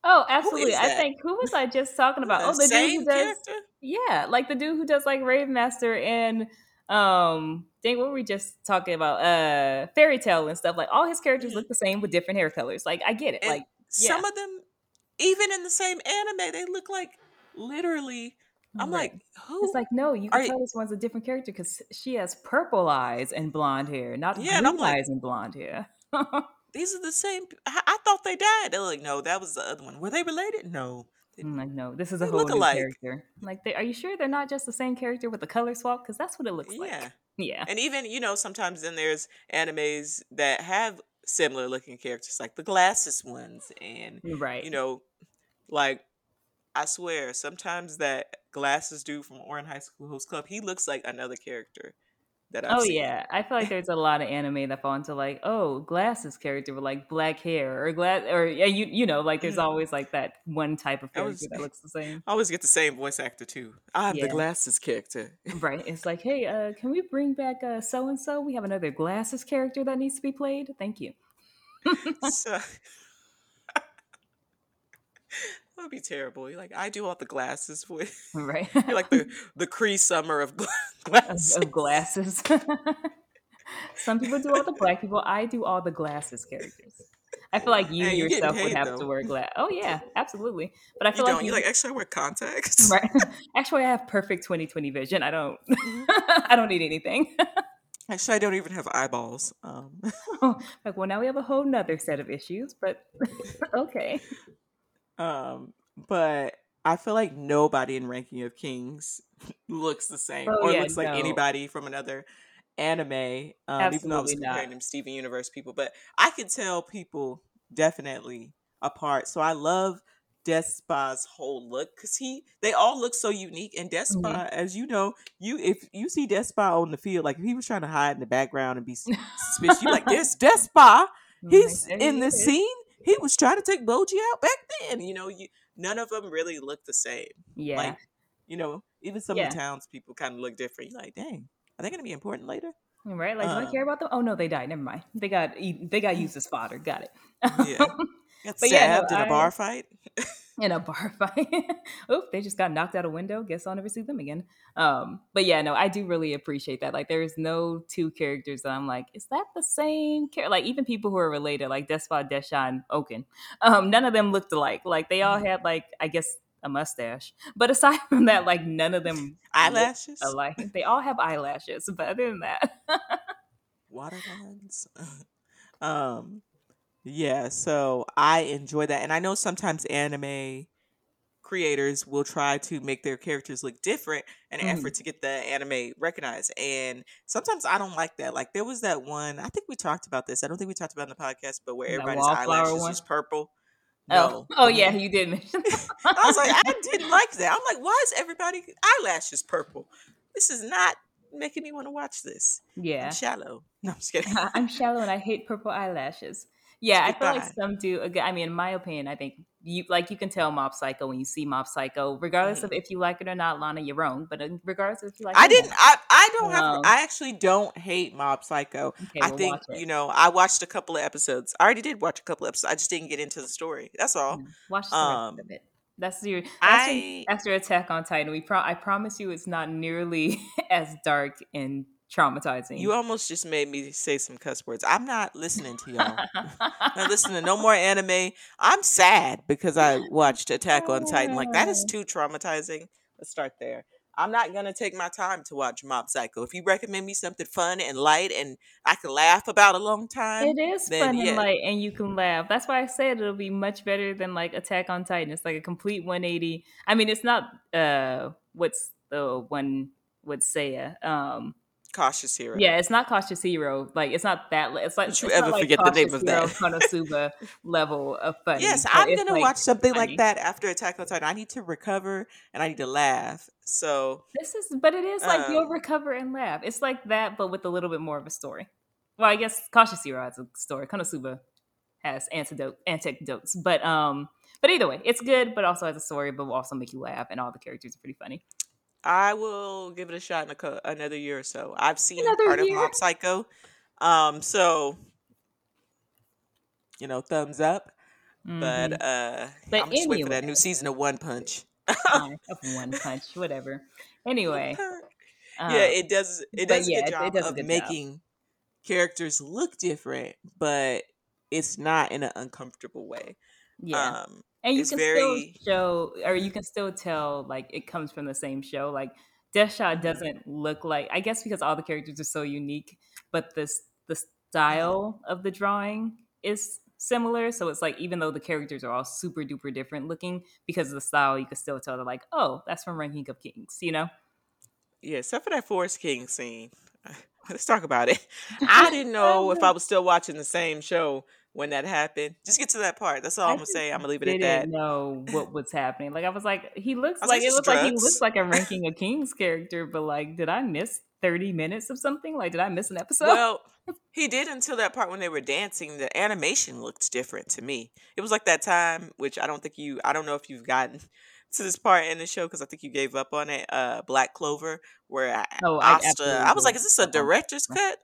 Oh, absolutely. I think who was I just talking about? Oh, the dude who does character? yeah, like the dude who does like Rave Master and um dang, what were we just talking about? Uh Fairy Tail and stuff. Like all his characters Mhm. look the same with different hair colors. Like I get it. And Like yeah, some of them, even in the same anime, they look like literally. I'm right. like, who? It's like no, you can tell this one's a different character because she has purple eyes and blonde hair, not Yeah, and blue like, eyes and blonde hair. these are the same. I thought they died. They're like, no, that was the other one. Were they related? No, Mm, I'm like, no, this is a they whole new character. Like, they, are you sure they're not just the same character with the color swap? Because that's what it looks Yeah. like. Yeah, yeah. And even, you know, sometimes then there's animes that have similar looking characters, like the glasses ones. And, mm, Right. you know, like, I swear, sometimes that glasses dude from Ouran High School Host Club, he looks like another character that I've Oh seen. yeah, I feel like there's a lot of anime that fall into like, oh, glasses character with like black hair or glass or yeah, you you know, like there's Mhm. always like that one type of I character was, that looks the same. I always get the same voice actor too. I'm the glasses character. right. It's like, hey, uh, can we bring back uh so and so? We have another glasses character that needs to be played. Thank you. so that would be terrible. You're like, I do all the glasses right. You're like the the Cree Summer of gla- of, glasses. of glasses. Some people do all the black people. I do all the glasses characters. I feel like you Hey, yourself would have to wear glass. Oh yeah, absolutely. But I You feel like don't. You you like actually I wear contacts. right. Actually, I have perfect 20/20 vision. I don't. Mhm. I don't need anything. Actually, I don't even have eyeballs. Um, like, well, now we have a whole nother set of issues. But okay. Um, but I feel like nobody in Ranking of Kings looks the same Oh or yeah, looks like no, anybody from another anime. Um, even though I was not. comparing them Steven Universe people, but I could tell people definitely apart. So I love Despa's whole look because he they all look so unique. And hmm Despa, as you know, you if you see Despa on the field, like if he was trying to hide in the background and be suspicious, you like there's Despa—he's there in he this scene. He was trying to take Boji out back then. You know, you none of them really look the same. Yeah. Like, you know, even some of the townspeople kind of look different. You're like, dang, are they gonna be important later? Right. Like, do I Um, care about them? Oh no, they died. Never mind. They got they got used as fodder. Got it. yeah. Got but yeah, no, stabbed in a I bar fight. in a bar fight. Oop, they just got knocked out a window. Guess I'll never see them again. Um, but yeah, no, I do really appreciate that. Like, there's no two characters that I'm like, is that the same character? Like, even people who are related, like Despot, Desha, and Ouken, um, none of them looked alike. Like, they all Mhm. had like, I guess, a mustache. But aside from that, like, none of them Eyelashes, alike. They all have eyelashes, but other than that, watermelons. um, yeah. So I enjoy that, and I know sometimes anime creators will try to make their characters look different in an Mhm. effort to get the anime recognized. And sometimes I don't like that. Like there was that one, I think we talked about this. I don't think we talked about it in the podcast, but where that everybody's eyelashes one. was purple. Oh, No. oh the yeah, you did mention. I was like, I didn't like that. I'm like, why is everybody eyelashes purple? This is not making me want to watch this. I'm yeah. shallow. No, I'm just kidding. I'm shallow and I hate purple eyelashes. Yeah, I feel like some do. I mean, in my opinion, I think you like you can tell Mob Psycho when you see Mob Psycho, regardless Mhm. of if you like it or not. Lana, you're wrong, but uh, regardless if you like, I it didn't. not. I I don't have. Um, I actually don't hate Mob Psycho. Okay, I we'll think you know. I watched a couple of episodes. I already did watch a couple of episodes. I just didn't get into the story. That's all. Mm, Watch the Um, rest of it. That's your. That's your, I after Attack on Titan. We pro- I promise you, it's not nearly as dark and traumatizing. you almost just made me say some cuss words. I'm not listening to y'all. I'm not listening to no more anime. I'm sad because I watched Attack on Titan. Like that is too traumatizing. Let's start there. I'm not gonna take my time to watch Mob Psycho. If you recommend me something fun and light and I can laugh about a long time, It is then fun yeah. and light, and you can laugh. That's why I said it'll be much better than like Attack on Titan. It's like a complete 180. I mean, it's not uh what's the one with Seiya. Um cautious hero. yeah, it's not Cautious Hero. Like it's not that. It's like Don't you ever like forget the name of that. Konosuba level of funny. Yes, I'm gonna like, watch something funny. like that after Attack on Titan. I need to recover and I need to laugh. So This is, but it is like you'll Um, recover and laugh. It's like that, but with a little bit more of a story. Well, I guess Cautious Hero has a story. Konosuba has antidote anecdotes, but um, but either way, it's good, but also has a story, but will also make you laugh, and all the characters are pretty funny. I will give it a shot in a co- another year or so. I've seen Another part of year? Mob Psycho, um, so you know, thumbs up. Mhm. But uh, But I'm just waiting for that new season of One Punch. Of one punch, whatever. Anyway, yeah, um, it does. It does a yeah, good it- it job does a of good job. making characters look different, but it's not in an uncomfortable way. yeah. Um, and you it's can very- still show or you can still tell like it comes from the same show like death shot mm-hmm. doesn't look like i guess because all the characters are so unique but this the mm-hmm. style of the drawing is similar so it's like even though the characters are all super duper different looking because of the style you can still tell they're like oh that's from ranking of kings you know Yeah, except for that Forest King scene. Let's talk about it. I didn't know if I was still watching the same show when that happened. Just get to that part. That's all I I'm gonna say. I'm gonna leave it at that. I didn't know what was happening like i was like he looks like like, it "Just looks like he looks like a ranking of kings character but like did i miss 30 minutes of something like did i miss an episode Well, he did until that part when they were dancing. The animation looked different to me. It was like that time, which I don't think you. I don't know if you've gotten to this part in the show because I think you gave up on it. Uh, Black Clover, where I- Oh, I Asta. absolutely I was like, is this a up on Black director's cut?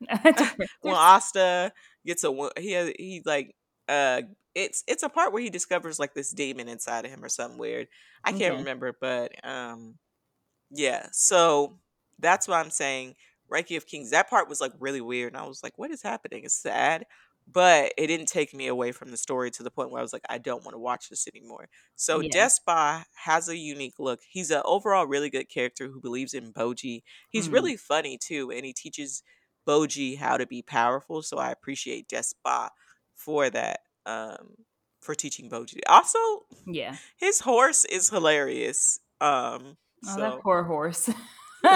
when Asta gets a he has, he like uh it's it's a part where he discovers like this demon inside of him or something weird. I can't Okay. remember, but um yeah. So that's why I'm saying Ranking of Kings. That part was like really weird, and I was like, what is happening? It's sad. But it didn't take me away from the story to the point where I was like, I don't want to watch this anymore. So Yeah. Despa has a unique look. He's an overall really good character who believes in Boji. He's Mhm. really funny too, and he teaches Boji how to be powerful. So I appreciate Despa for that. Um, for teaching Boji. Also, yeah his horse is hilarious. Um, oh so that poor horse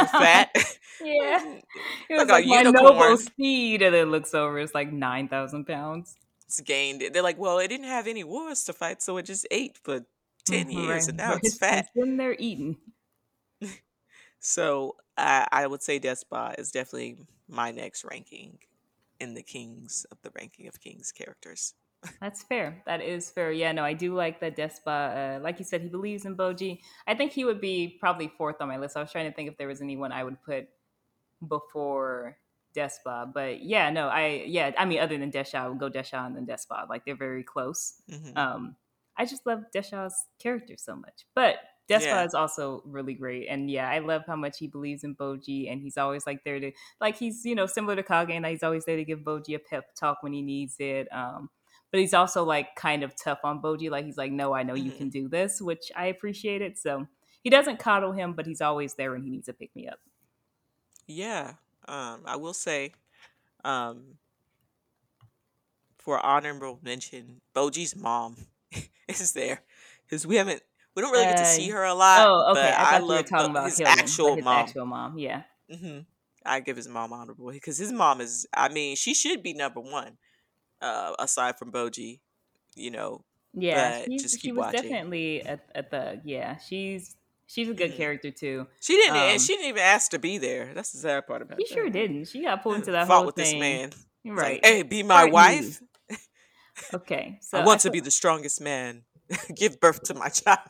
fat. yeah it Like was a like, my noble steed and it looks over it's like 9000 pounds it's gained. They're like, well, it didn't have any wars to fight, so it just ate for 10 Mhm, years, right. and now it's fat. When they're eating So I I would say Despa is definitely my next ranking in the kings of the ranking of kings characters. That's fair. That is fair. Yeah, no, I do like that Despa. Uh, like you said, he believes in Boji. I think he would be probably fourth on my list. I was trying to think if there was anyone I would put before Despa, but yeah, no, I yeah, I mean, other than Desha, I would go Desha and then Despa. Like they're very close. Mhm. Um, I just love Desha's character so much, but Despa Yeah. is also really great. And yeah, I love how much he believes in Boji, and he's always like there to like he's you know similar to Kage, and he's always there to give Boji a pep talk when he needs it. Um, but he's also like kind of tough on Boji. Like he's like, no, I know you Mhm. can do this, which I appreciate it. So he doesn't coddle him, but he's always there when he needs to pick me up. Yeah. Um, I will say, um, for honorable mention, Boji's mom is there because we haven't we don't really get to see Uh, her a lot. Oh, okay. but I were love talking Bo- about his actual like his mom. actual mom. Yeah. hmm I give his mom honorable because his mom is. I mean, she should be number one, uh, aside from Boji. You know, Yeah, just she was watching. definitely a, a thug. Yeah, she's she's a good Mhm. character too. she didn't. Um, she didn't even ask to be there. That's the sad part about She that. sure didn't. She got pulled into that Fought whole with thing. this man. Right. Like, hey, be my Aren't wife. Okay, so I I want to feel be the strongest man. Give birth to my child.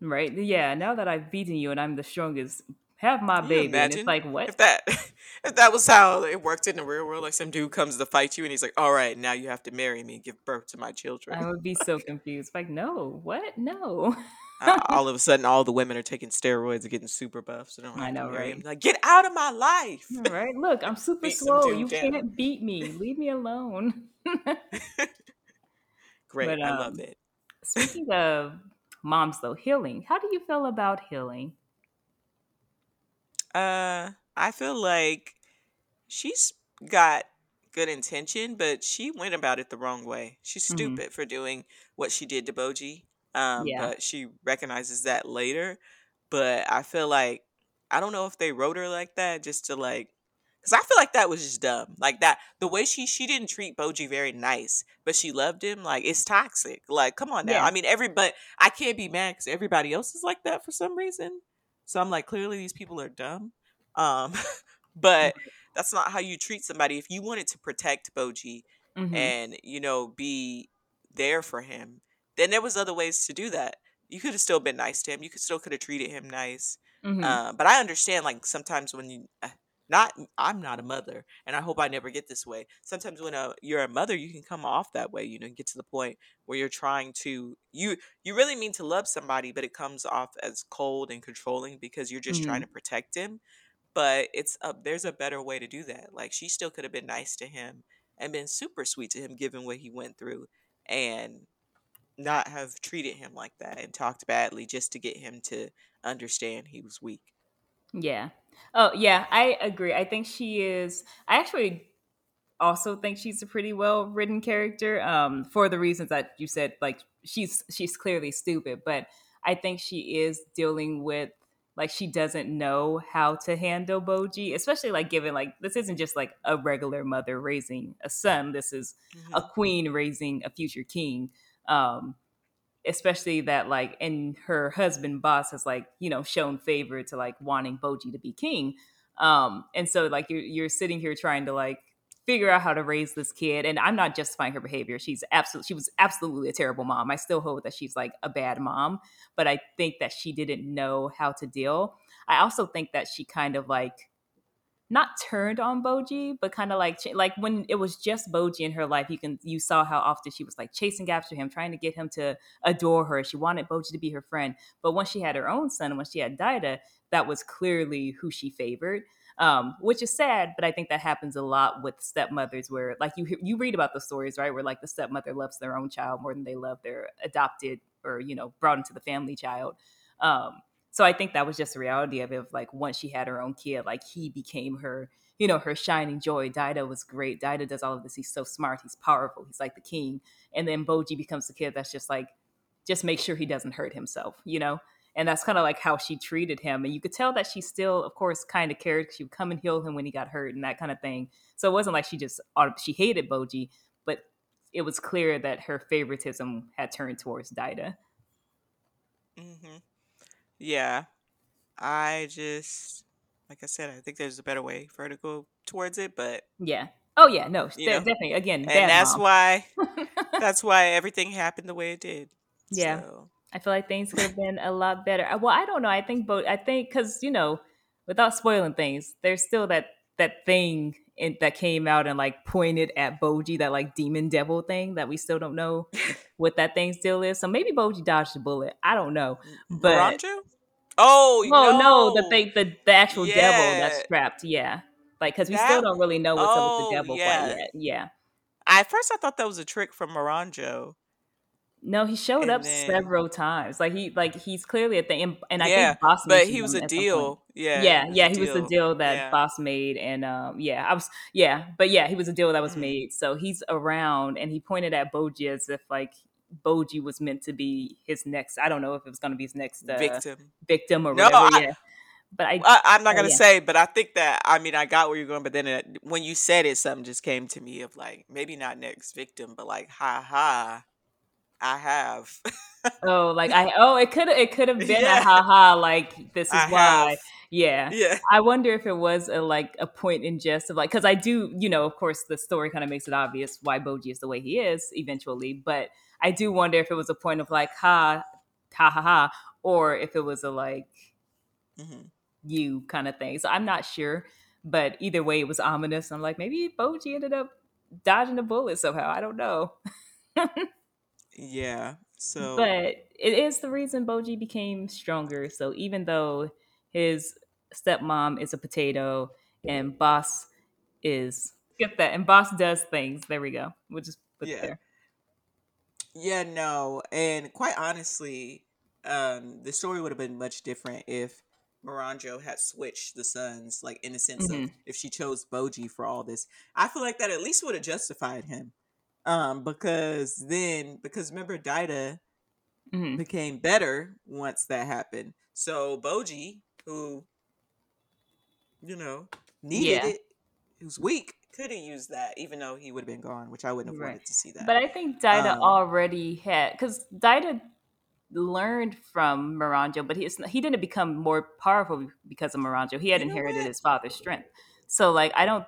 right. Yeah, now that I've beaten you and I'm the strongest, have my Can baby. And it's like, what? if that if that was how it worked in the real world? Like some dude comes to fight you and he's like, "All right, now you have to marry me and give birth to my children." I would be so confused. Like, no, what? No. Uh, all of a sudden, all the women are taking steroids and getting super buff, so don't I know, right? Like, get out of my life! right. Look, I'm super slow. You down. can't beat me. Leave me alone. Great, but I love um, it. Speaking of moms, though, Hiling. How do you feel about Hiling? Uh, I feel like she's got good intention, but she went about it the wrong way. She's hmm stupid for doing what she did to Boji. Um, Yeah. but she recognizes that later. But I feel like I don't know if they wrote her like that just to like because I feel like that was just dumb. Like that the way she she didn't treat Boji very nice, but she loved him. Like it's toxic. Like come on now. Yeah. I mean, every but I can't be mad because everybody else is like that for some reason. So I'm like, clearly these people are dumb. Um, but that's not how you treat somebody. If you wanted to protect Boji hmm and you know be there for him, then there was other ways to do that. You could have still been nice to him. You could still could have treated him nice. hmm Uh, but I understand like sometimes when you uh, not I'm not a mother, and I hope I never get this way. Sometimes when a, you're a mother, you can come off that way. You know, get to the point where you're trying to you you really mean to love somebody, but it comes off as cold and controlling because you're just trying hmm to protect him. But it's a, there's a better way to do that. Like she still could have been nice to him and been super sweet to him, given what he went through, and not have treated him like that and talked badly just to get him to understand he was weak. Yeah. Oh, yeah. I agree. I think she is. I actually also think she's a pretty well written character um for the reasons that you said like she's she's clearly stupid but i think she is dealing with like she doesn't know how to handle boji especially like given like this isn't just like a regular mother raising a son this is a hmm queen raising a future king um especially that like and her husband boss has like you know shown favor to like wanting boji to be king. Um and so like you're, you're sitting here trying to like figure out how to raise this kid and i'm not justifying her behavior. She's absolutely she was absolutely a terrible mom. I still hold that she's like a bad mom but i think that she didn't know how to deal. I also think that she kind of like not turned on Boji, but kind of like like when it was just Boji in her life, you can you saw how often she was like chasing after him, trying to get him to adore her. She wanted Boji to be her friend, but once she had her own son, when she had Daida, that was clearly who she favored. Um, which is sad, but I think that happens a lot with stepmothers, where like you you read about the stories, right, where like the stepmother loves their own child more than they love their adopted or you know brought into the family child. Um, so I think that was just the reality of it. Of like once she had her own kid, like he became her, you know, her shining joy. daida was great. daida does all of this. He's so smart. He's powerful. He's like the king. And then Boji becomes the kid that's just like, just make sure he doesn't hurt himself, you know? And that's kind of like how she treated him. And you could tell that she still, of course, kind of cared. Because she would come and heal him when he got hurt and that kind of thing. So it wasn't like she just, she hated Boji, but it was clear that her favoritism had turned towards Daida. hmm Yeah, I just like I said, I think there's a better way for her to go towards it, but Yeah. Oh, yeah. No, definitely. Again, and that's mom. why that's why everything happened the way it did. yeah. So, I feel like things could have been a lot better. Uh, Well, I don't know. I think, but I think because you know, without spoiling things, there's still that that thing in, that came out and like pointed at Boji, that like demon devil thing that we still don't know what that thing still is. So maybe Boji dodged the bullet. I don't know, but Miranjo? Oh oh no, the thing, the the actual devil that's yeah, trapped. Yeah, like because we still don't really know what's up with the Oh devil quite yeah. yet. Yeah. At first, I thought that was a trick from Miranjo, No, he showed up then several times. Like he like he's clearly a thing, and, and I yeah, think Boss made. but he was a at deal. Yeah, Yeah, he was yeah, a he was the deal. deal that Yeah. Boss made, and um, yeah, I was yeah, but yeah, he was a deal that was hmm made. So he's around, and he pointed at Boji as if like Boji was meant to be his next. I don't know if it was going to be his next uh, Victim. victim or No, whatever. I, Yeah, but I I, I'm not oh gonna yeah, say, but I think that I mean I got where you're going, but then it, when you said it, something just came to me of like maybe not next victim, but like ha ha, I have, Oh, like I oh it could it could have been a ha ha like this is I why. have, yeah. Yeah. I wonder if it was a like a point in jest of like because I do, you know, of course the story kind of makes it obvious why Boji is the way he is eventually, but I do wonder if it was a point of like ha ha ha ha, or if it was a like hmm you kind of thing. So I'm not sure, but either way, it was ominous. I'm like maybe Boji ended up dodging a bullet somehow. I don't know, Yeah. So but it is the reason Boji became stronger. So even though his stepmom is a potato and Boss is get that and Boss does things. There we go. We'll just put it there. Yeah, no. And quite honestly, um, the story would have been much different if Miranjo had switched the sons, like in the sense of hmm if she chose Boji for all this. I feel like that at least would have justified him. Um, because then because remember Daida hmm became better once that happened. So Boji, who, you know, needed Yeah. it, who's weak, could have used that, even though he would have been gone, which I wouldn't have Right. wanted to see that. But I think Daida Um, already had because Daida learned from Miranjo, but he he didn't become more powerful because of Miranjo. He had you know inherited what? his father's strength. So like I don't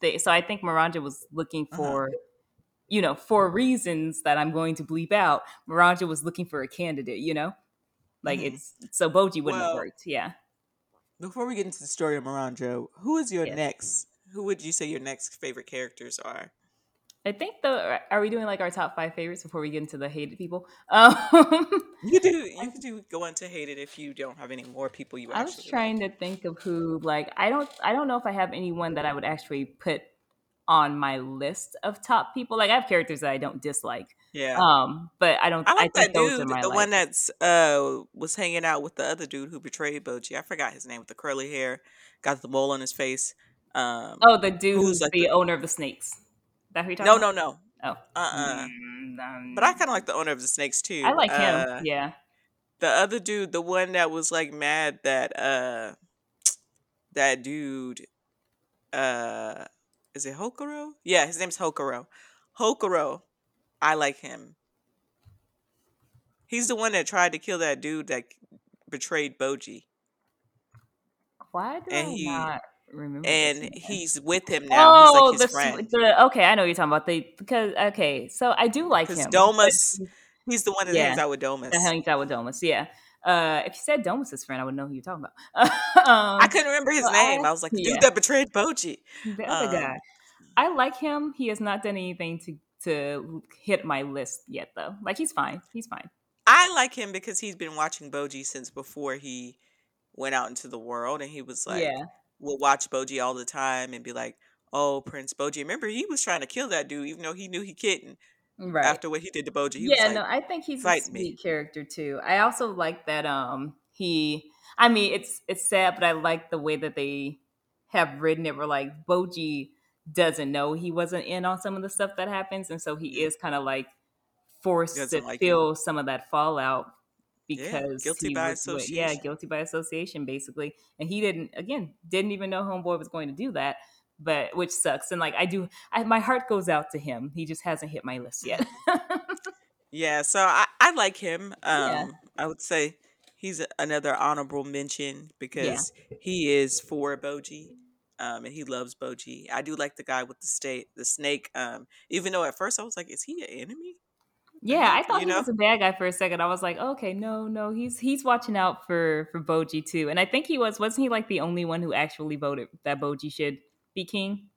think so. I think Miranjo was looking Uh-huh. for you know for reasons that I'm going to bleep out. Miranjo was looking for a candidate. You know, like hmm it's so Boji wouldn't have worked. Yeah. before we get into the story of Miranjo, who is your Yes. next? Who would you say your next favorite characters are? I think the are we doing like our top five favorites before we get into the hated people? Um, You do. You can do go into hated if you don't have any more people you actually I was trying like. to think of who like I don't I don't know if I have anyone that I would actually put on my list of top people. Like I have characters that I don't dislike. Yeah. Um, but I don't I I like think that those dude, my the like one that's uh was hanging out with the other dude who betrayed Boji. I forgot his name with the curly hair, got the mole on his face. Um, Oh, the dude who's who's like the the owner of the snakes. That who you're talking no, about? no, no, Oh. uh, uh Mm, But I um, kind of like the owner of the snakes too. I too. like him. Uh, Yeah. the other dude, the one that was like mad that uh that dude uh is it Hokuro? Yeah, his name's Hokuro. Hokuro, I like him. He's the one that tried to kill that dude that betrayed Boji, Why do and I he not remember and he's with him now. He's like Oh, his the, friend the okay, I know what you're talking about. The because okay, so I do like him, Domas, he's- the one that hangs yeah, out with that Domas. hangs out with Domas. Yeah. Uh, if you said Domas's friend, I would know who you're talking about. I um, couldn't remember his so name. I I was like dude yeah, that betrayed Boji. the other Um, guy. I like him. He has not done anything to to hit my list yet, though. Like he's fine. He's fine. I like him because he's been watching Boji since before he went out into the world, and he was like, Yeah. Will watch Boji all the time and be like, "Oh, Prince Boji." Remember, he was trying to kill that dude, even though he knew he couldn't. Right. After what he did to Boji, he was Yeah, like, no, I think he's a "Fight me." sweet character too. I also like that um he I mean it's it's sad, but I like the way that they have written it where like Boji doesn't know he wasn't in on some of the stuff that happens, and so he is kind of like forced to like him. feel some of that fallout Yeah, because guilty he by was with, yeah, guilty by association basically. And he didn't again, didn't even know homeboy was going to do that. But which sucks. And like I do I, my heart goes out to him. He just hasn't hit my list yet. Yeah, so I, I like him. yeah. Um, I would say he's another honorable mention Yeah. because he is for Boji, um, and he loves Boji. I do like the guy with the state, the snake. Um, even though at first I was like, is he an enemy? Yeah, I thought you he know? was a bad guy for a second. I was like, okay, no, no, he's he's watching out for for Boji too. And I think he was wasn't he like the only one who actually voted that Boji should be king?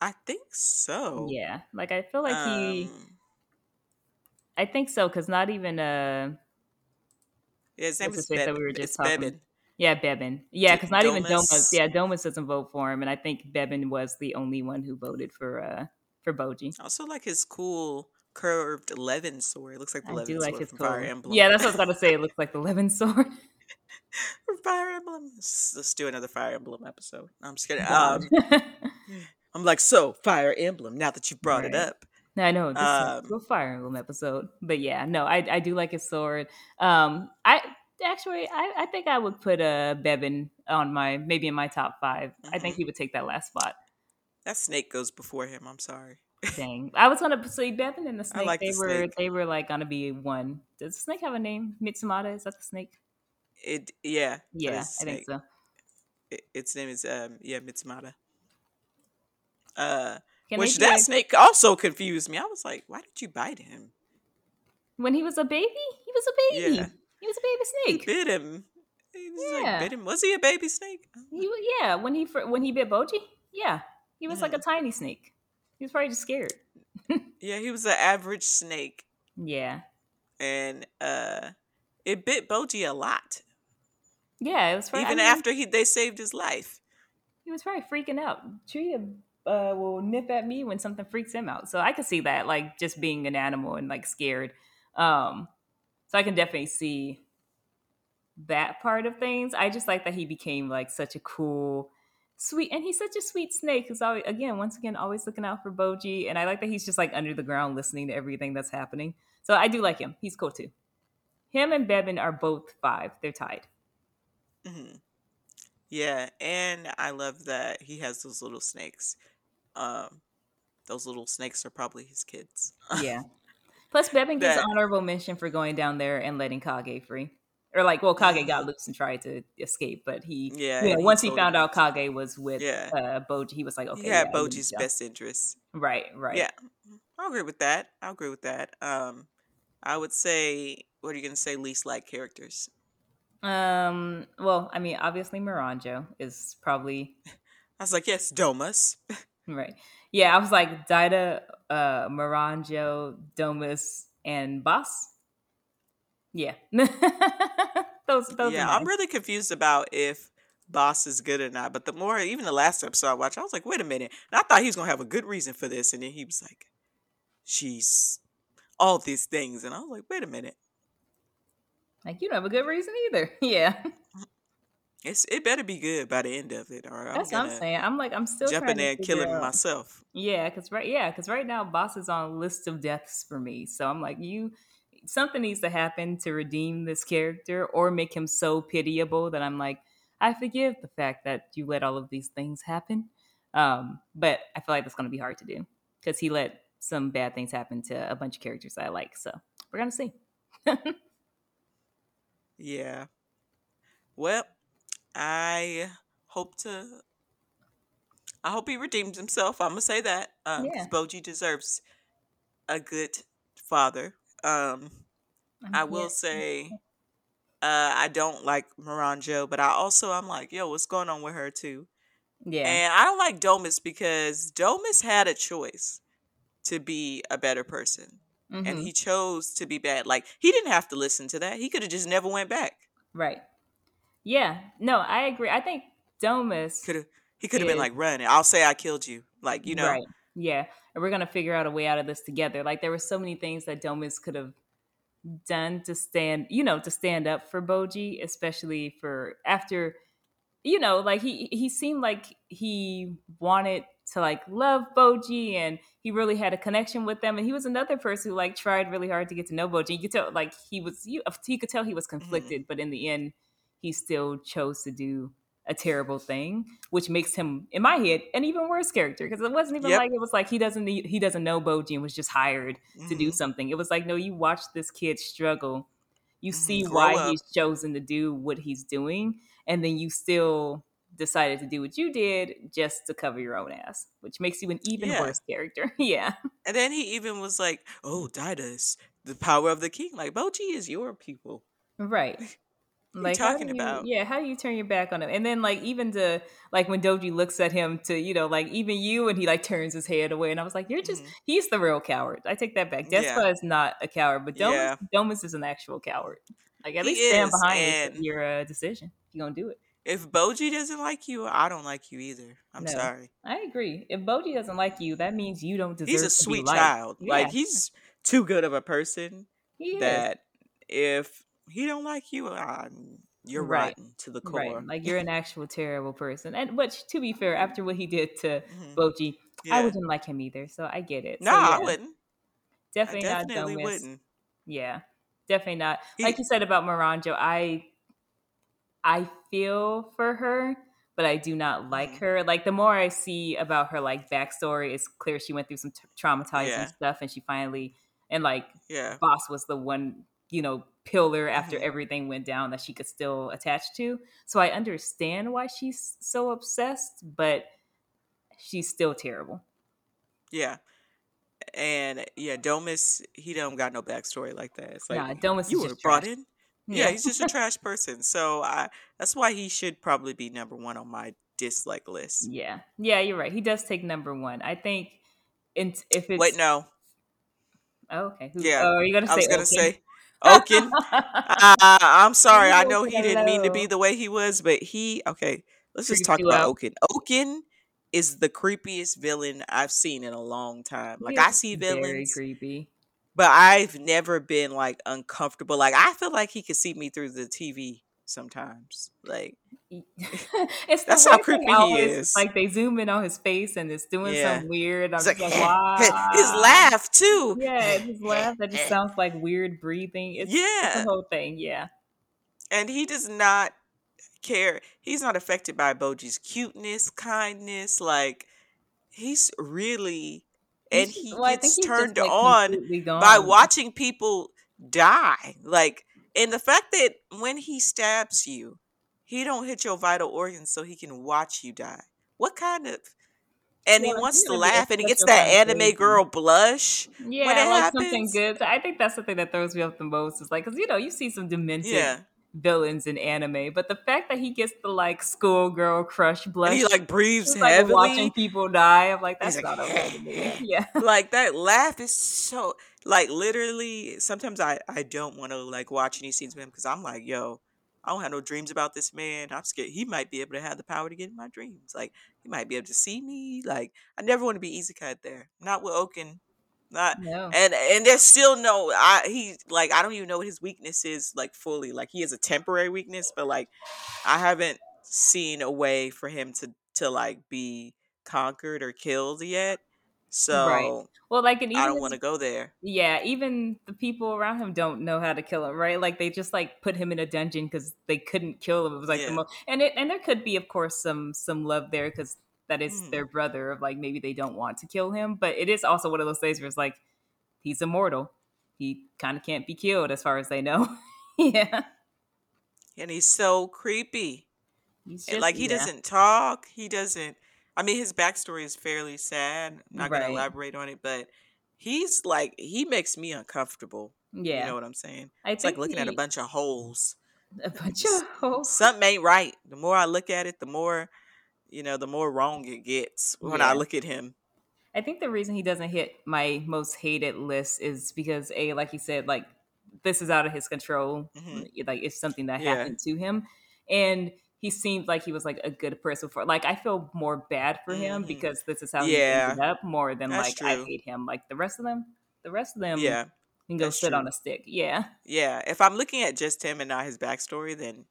I think so. Yeah, like I feel like he, Um, I think so because not even uh, yeah, his name what's is face that we were just It's talking? Bebin. Yeah, Bebin. Yeah, because not even Domas. Domas. Yeah, Domas doesn't vote for him, and I think Bebin was the only one who voted for uh for Boji. Also like his cool curved Levin sword. It looks like the I do Levin like his from Fire. Emblem. Yeah, that's what I was gonna say. It looks like the Levin sword. from Fire Emblem. Let's, let's do another Fire Emblem episode. I'm just kidding. Um, I'm like, so Fire Emblem. Now that you brought it up, No, I know this um, is a Fire Emblem episode, but yeah, no, I I do like his sword. Um, I actually I, I think I would put uh Bebin on my maybe in my top five. I think mhm. he would take that last spot. that snake goes before him. I'm sorry. Dang, I was gonna say Bebin and the snake. like They the were snake. they were like gonna be one. Does the snake have a name? Mitsumata is that the snake? It, yeah, Yeah, I think so. it, its name is um yeah Mitsumata. Uh, Can which that it snake also confused me. I was like, why did you bite him? when he was a baby? He was a baby. Yeah. He was a baby He snake. bit him. He was like Yeah. bit him. Was he a baby snake? He yeah, when he when he bit Boji, yeah, he was like a tiny snake. He was probably just scared. Yeah, he was an average snake, Yeah, and uh, it bit Boji a lot. yeah, it was. Probably, I Even mean, after he they saved his life. he was probably freaking out. Tria uh, will nip at me when something freaks him out, so I could see that, like just being an animal and like scared. Um, so I can definitely see that part of things. I just like that he became like such a cool, sweet, and he's such a sweet snake. Who's always again, once again, always looking out for Boji, and I like that he's just like under the ground listening to everything that's happening. So I do like him. He's cool too. Him and Bebin are both five. They're tied. hmm Yeah, and I love that he has those little snakes. Um, those little snakes are probably his kids. Yeah. Plus, Bebin gets That- honorable mention for going down there and letting Kage free. Or like, well, Kage got Mhm. loose and tried to escape, but he, Yeah, you know, he once he found out Kage was with Yeah. uh, Boji, he was like, okay, yeah, to Boji's best interest Right, right. Yeah, I agree with that. I agree with that. Um, I would say, what are you gonna say? Least like characters. Um. Well, I mean, obviously, Miranjo is probably I was like, yes, Domas. right. Yeah, I was like Daida, uh, Miranjo, Domas, and Boss. Yeah. those, those. yeah, are I'm really confused about if Boss is good or not. But the more, even the last episode I watched, I was like, wait a minute. And I thought he was gonna have a good reason for this, and then he was like, she's all these things, and I was like, wait a minute. like you don't have a good reason either. Yeah. It's it better be good by the end of it, or I'm That's what I'm saying. I'm like, I'm still jumping trying there to and kill figure him out- myself. Yeah, because right, yeah, because right now, boss is on a list of deaths for me. So I'm like, you, something needs to happen to redeem this character or make him so pitiable that I'm like, I forgive the fact that you let all of these things happen. Um, but I feel like that's going to be hard to do because he let some bad things happen to a bunch of characters that I like. So we're gonna see. Yeah. Well, I hope to. I hope he redeems himself. I'm gonna say that because Yeah. Boji deserves a good father. Um, I will say, uh, I don't like Miranjo, but I also I'm like, yo, what's going on with her too? yeah, And I don't like Domas because Domas had a choice to be a better person, and Mhm. he chose to be bad. Like he didn't have to listen to that. He could have just never went back. right. Yeah, no, I agree. I think Domas Could have. He could have been like, "Run! I'll say I killed you." Like you know. Right. Yeah. And we're gonna figure out a way out of this together. Like there were so many things that Domas could have done to stand, you know, to stand up for Boji, especially for after, you know, like he he seemed like he wanted to like love Boji and he really had a connection with them. And he was another person who like tried really hard to get to know Boji. You could tell like he was you you could tell he was mm-hmm. conflicted, but in the end he still chose to do a terrible thing, which makes him, in my head, an even worse character. Because it wasn't even Yep. like it was like he doesn't need, he doesn't know Boji and was just hired to do Mhm. something. It was like no, you watch this kid struggle, you Mhm. see Grow why up. he's chosen to do what he's doing, and then you still decided to do what you did just to cover your own ass, which makes you an even Yeah. worse character. yeah, And then he even was like, "Oh, Didas, the power of the king. Like Boji is your people." right. Like talking you, about? yeah, how do you turn your back on him? And then like even to like when Boji looks at him to you know like even you and he like turns his head away and I was like you're just Mhm. he's the real coward. I take that back. Yeah. Despa is not a coward, but Domas Yeah. Domas is an actual coward. Like at He least stand is, behind your uh, decision. if You're gonna do it. If Boji doesn't like you, I don't like you either. I'm No. sorry. I agree. If Boji doesn't like you, that means you don't deserve. He's a sweet child. Like he's too good of a person he is. that if he don't like you, um, you're Right. rotten to the core. Right, like you're an actual terrible person, and which, to be fair, after what he did to Mhm. Boji, I wouldn't like him either. So I get it. No, so, I wouldn't. I definitely, definitely not Domas. wouldn't. Yeah, definitely not. He- like you said about Miranjo, I I feel for her, but I do not like Mhm. her. Like the more I see about her like backstory, it's clear she went through some t- traumatizing Yeah. stuff, and she finally and like Yeah. Boss was the one you know, pillar after Mhm. everything went down that she could still attach to. So I understand why she's so obsessed, but she's still terrible. Yeah. And yeah, Domas, he don't got no backstory like that. It's like Nah, Domas you is were just brought trash. in. Yeah, Yeah. he's just a trash person. So I that's why he should probably be number one on my dislike list. Yeah. Yeah, you're right. He does take number one. I think in, if it's Wait, no. oh, okay. Who, Yeah, oh, are you gonna I was gonna Ouken? say Ouken. Uh, I'm sorry. I know he didn't mean to be the way he was, but he okay. Let's just talk about out. Ouken. Ouken is the creepiest villain I've seen in a long time. Like I see villains, very villains, creepy. but I've never been like uncomfortable. Like I feel like he could see me through the TV sometimes. Like eh, it's that's how creepy he is. like they zoom in on his face and it's doing Yeah. something weird. I'm It's just like like, his laugh too. Yeah, his laugh that just sounds like weird breathing. It's, it's Yeah. the whole thing. Yeah. And he does not care. He's not affected by Boji's cuteness, kindness. Like he's really and He's he well, gets turned on by watching people die. Like and the fact that when he stabs you, he don't hit your vital organs so he can watch you die. What kind of and he wants to gonna be a laugh and he gets that anime girl blush when Yeah, it like something happens. good. I think that's the thing that throws me off the most is like, because you know, you see some demented Yeah. Villains in anime, but the fact that he gets the like schoolgirl crush And blush, he like breathes just like watching people die, I'm like, He's that's like, not okay to me. Yeah. like that laugh is so like literally sometimes i i don't want to like watch any scenes with him because i'm like yo i don't have no dreams about this man. I'm scared. He might be able to have the power to get in my dreams. Like he might be able to see me. Like i never want to be easy cut there. Not with ouken not No. and and there's still no i he like i don't even know what his weakness is like fully like he has a temporary weakness but like i haven't seen a way for him to to like be conquered or killed yet So Right. Well, like, and I don't want to go there. Yeah, even the people around him don't know how to kill him, right? Like they just like put him in a dungeon because they couldn't kill him. It was like the most, and it, and there could be, of course, some some love there because that is Mhm. their brother. Of like maybe they don't want to kill him, but it is also one of those things where it's like he's immortal. He kind of can't be killed as far as they know. yeah, And he's so creepy. he's And just like he yeah, doesn't talk. He doesn't. I mean, his backstory is fairly sad. I'm not gonna elaborate on it, but he's like he makes me uncomfortable. Yeah you know what I'm saying? I It's like looking at a bunch of holes. a bunch of holes. something ain't right. The more I look at it, the more you know, the more wrong it gets when I look at him. I think the reason he doesn't hit my most hated list is because a like you said like this is out of his control hmm like it's something that Yeah. happened to him. And he seemed like he was like a good person for like I feel more bad for him hmm because this is how he ended up more than that's like I hate him. Like the rest of them the rest of them Yeah, can go that's sit on a stick. Yeah. Yeah, if I'm looking at just him and not his backstory, then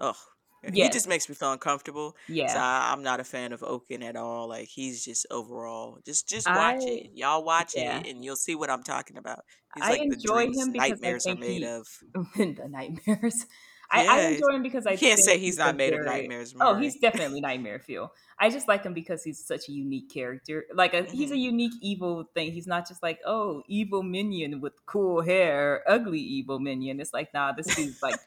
oh, he just makes me feel uncomfortable. So yeah I, I'm not a fan of Ouken at all. Like he's just overall, just just watch I it. Y'all watch yeah it, and you'll see what I'm talking about. He's I like enjoy dreams him because I nightmares are made he of. the nightmares. I, I Yeah, enjoy him because I can't say he's he's not made of very nightmares, oh he's definitely nightmare fuel. I just like him because he's such a unique character. Like a, he's a hmm unique evil thing. He's not just like oh evil minion with cool hair, ugly evil minion. It's like nah, this dude's like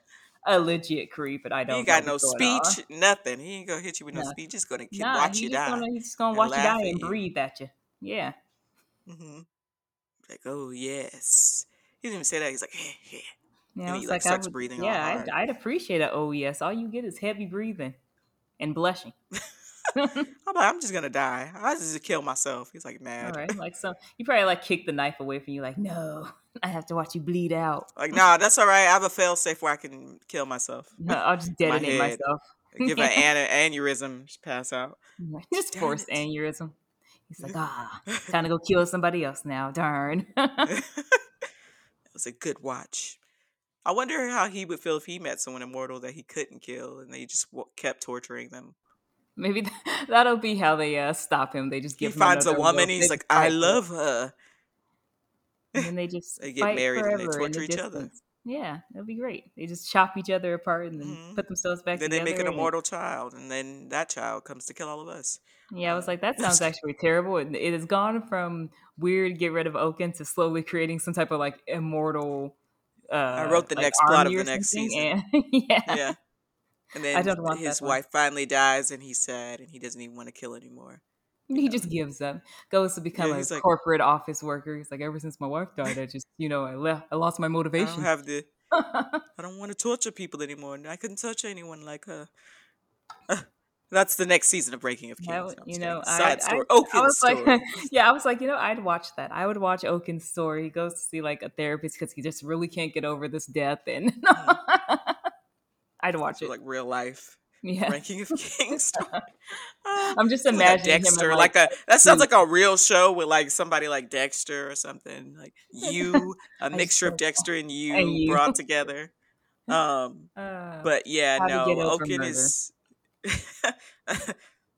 a legit creep, and I don't know got no on. speech, nothing. He ain't gonna hit you with no Nah, speech. Just gonna ki- nah, watch he you die gonna he's just gonna watch you die and breathe at you. Yeah, Mm-hmm. Like, oh yes. He didn't even say that. He's like, "Heh, heh," yeah. And he like, like would, breathing all yeah. I'd, I'd appreciate it. oh yes. All you get is heavy breathing and blushing. I'm like, I'm just gonna die. I just kill myself. He's like All mad. right, like so you probably like kick the knife away from you, like no, I have to watch you bleed out. Like, nah, that's all right. I have a fail safe where I can kill myself. No, I'll just In my detonate myself. Give an an aneurysm, just pass out. just forced aneurysm. He's like, ah, time to go kill somebody else now. Darn. it was a good watch. I wonder how he would feel if he met someone immortal that he couldn't kill and they just w- kept torturing them. Maybe that'll be how they uh, stop him. They just He give him finds a woman, he's like, I love her. and then they just They get married and they in the torture each other. Yeah, that'd be great. They just chop each other apart and then hmm put themselves back together. Then they make an And immortal child, and then that child comes to kill all of us. yeah, I was like, that sounds actually terrible. It, it has gone from weird, get rid of Ouken to slowly creating some type of like immortal Uh, I wrote the like next plot of the next season. and yeah, Yeah. And I then don't want his that one. wife finally dies and he's sad and he doesn't even want to kill anymore. He know. just gives up, goes to become Yeah, a like, corporate office worker. He's like, ever since my wife died, I just, you know, I left, I lost my I don't motivation. have the I don't want to torture people anymore. I couldn't touch anyone like her. That's the next season of Breaking of That Kings. No, you know. I, Side I, story. I Ouken's was like, yeah, I was like, you know, I'd watch that. I would watch Ouken's story. He goes to see like a therapist because he just really can't get over this death, and. I'd watch So it. like real life Yeah, Ranking of Kings. Uh, I'm just like a imagining him in Dexter, like, like a that sounds like a real show with like somebody like Dexter or something. Like you, a mixture of Dexter and and you you. brought together. Um, Uh, but yeah, no, Ouken is.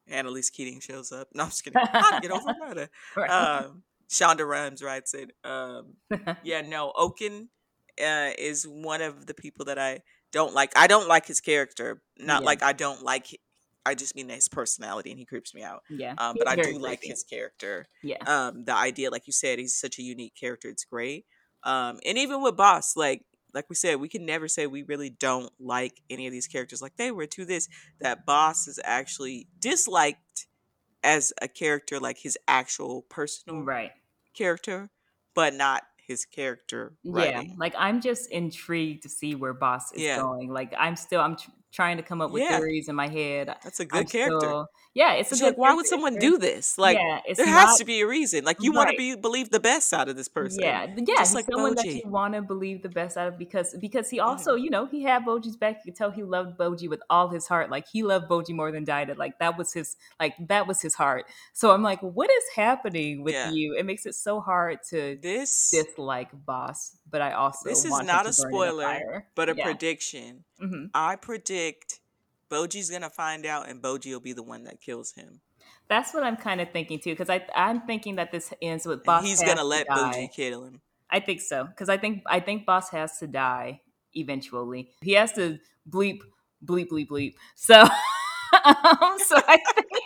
Annalise Keating shows up. No, I'm just kidding. How to get over murder. right. Um, Shonda Rhimes writes it. Um, yeah, no, Ouken uh, is one of the people that I don't like. I don't like his character. Not Yeah. like I don't like. I just mean his personality, and he creeps me out. yeah, Um, but I do like his character. Yeah, Um, the idea, like you said, he's such a unique character. It's great. Um, and even with Boss, like like we said, we can never say we really don't like any of these characters. Like they were to this that Boss is actually disliked as a character, like his actual personal right. character, but not his character Yeah, like I'm just intrigued to see where Boss is Yeah. going. Like I'm still, I'm tr- trying to come up with Yeah. theories in my head. That's a I'm good character. still, yeah, it's a good. like, why would someone do this? Like, yeah, there has not to be a reason. Like, you want to be believe the best out of this person. Yeah, yeah, Just like someone that you want to believe the best out of because because he also, you know, he had Boji's back. You could tell he loved Boji with all his heart. Like he loved Boji more than Daida. Like that was his like that was his heart. So I'm like, what is happening with Yeah. you? It makes it so hard to This dislike Boss, but I also this is not a burn in the spoiler, but a yeah. prediction. Hmm I predict Boji's gonna find out, and Boji will be the one that kills him, That's what I'm kind of thinking too, because I I'm thinking that this ends with and Boss. he's has gonna to let die. Boji kill him. I think so because I think I think Boss has to die eventually. He has to bleep bleep bleep bleep. So um, so I think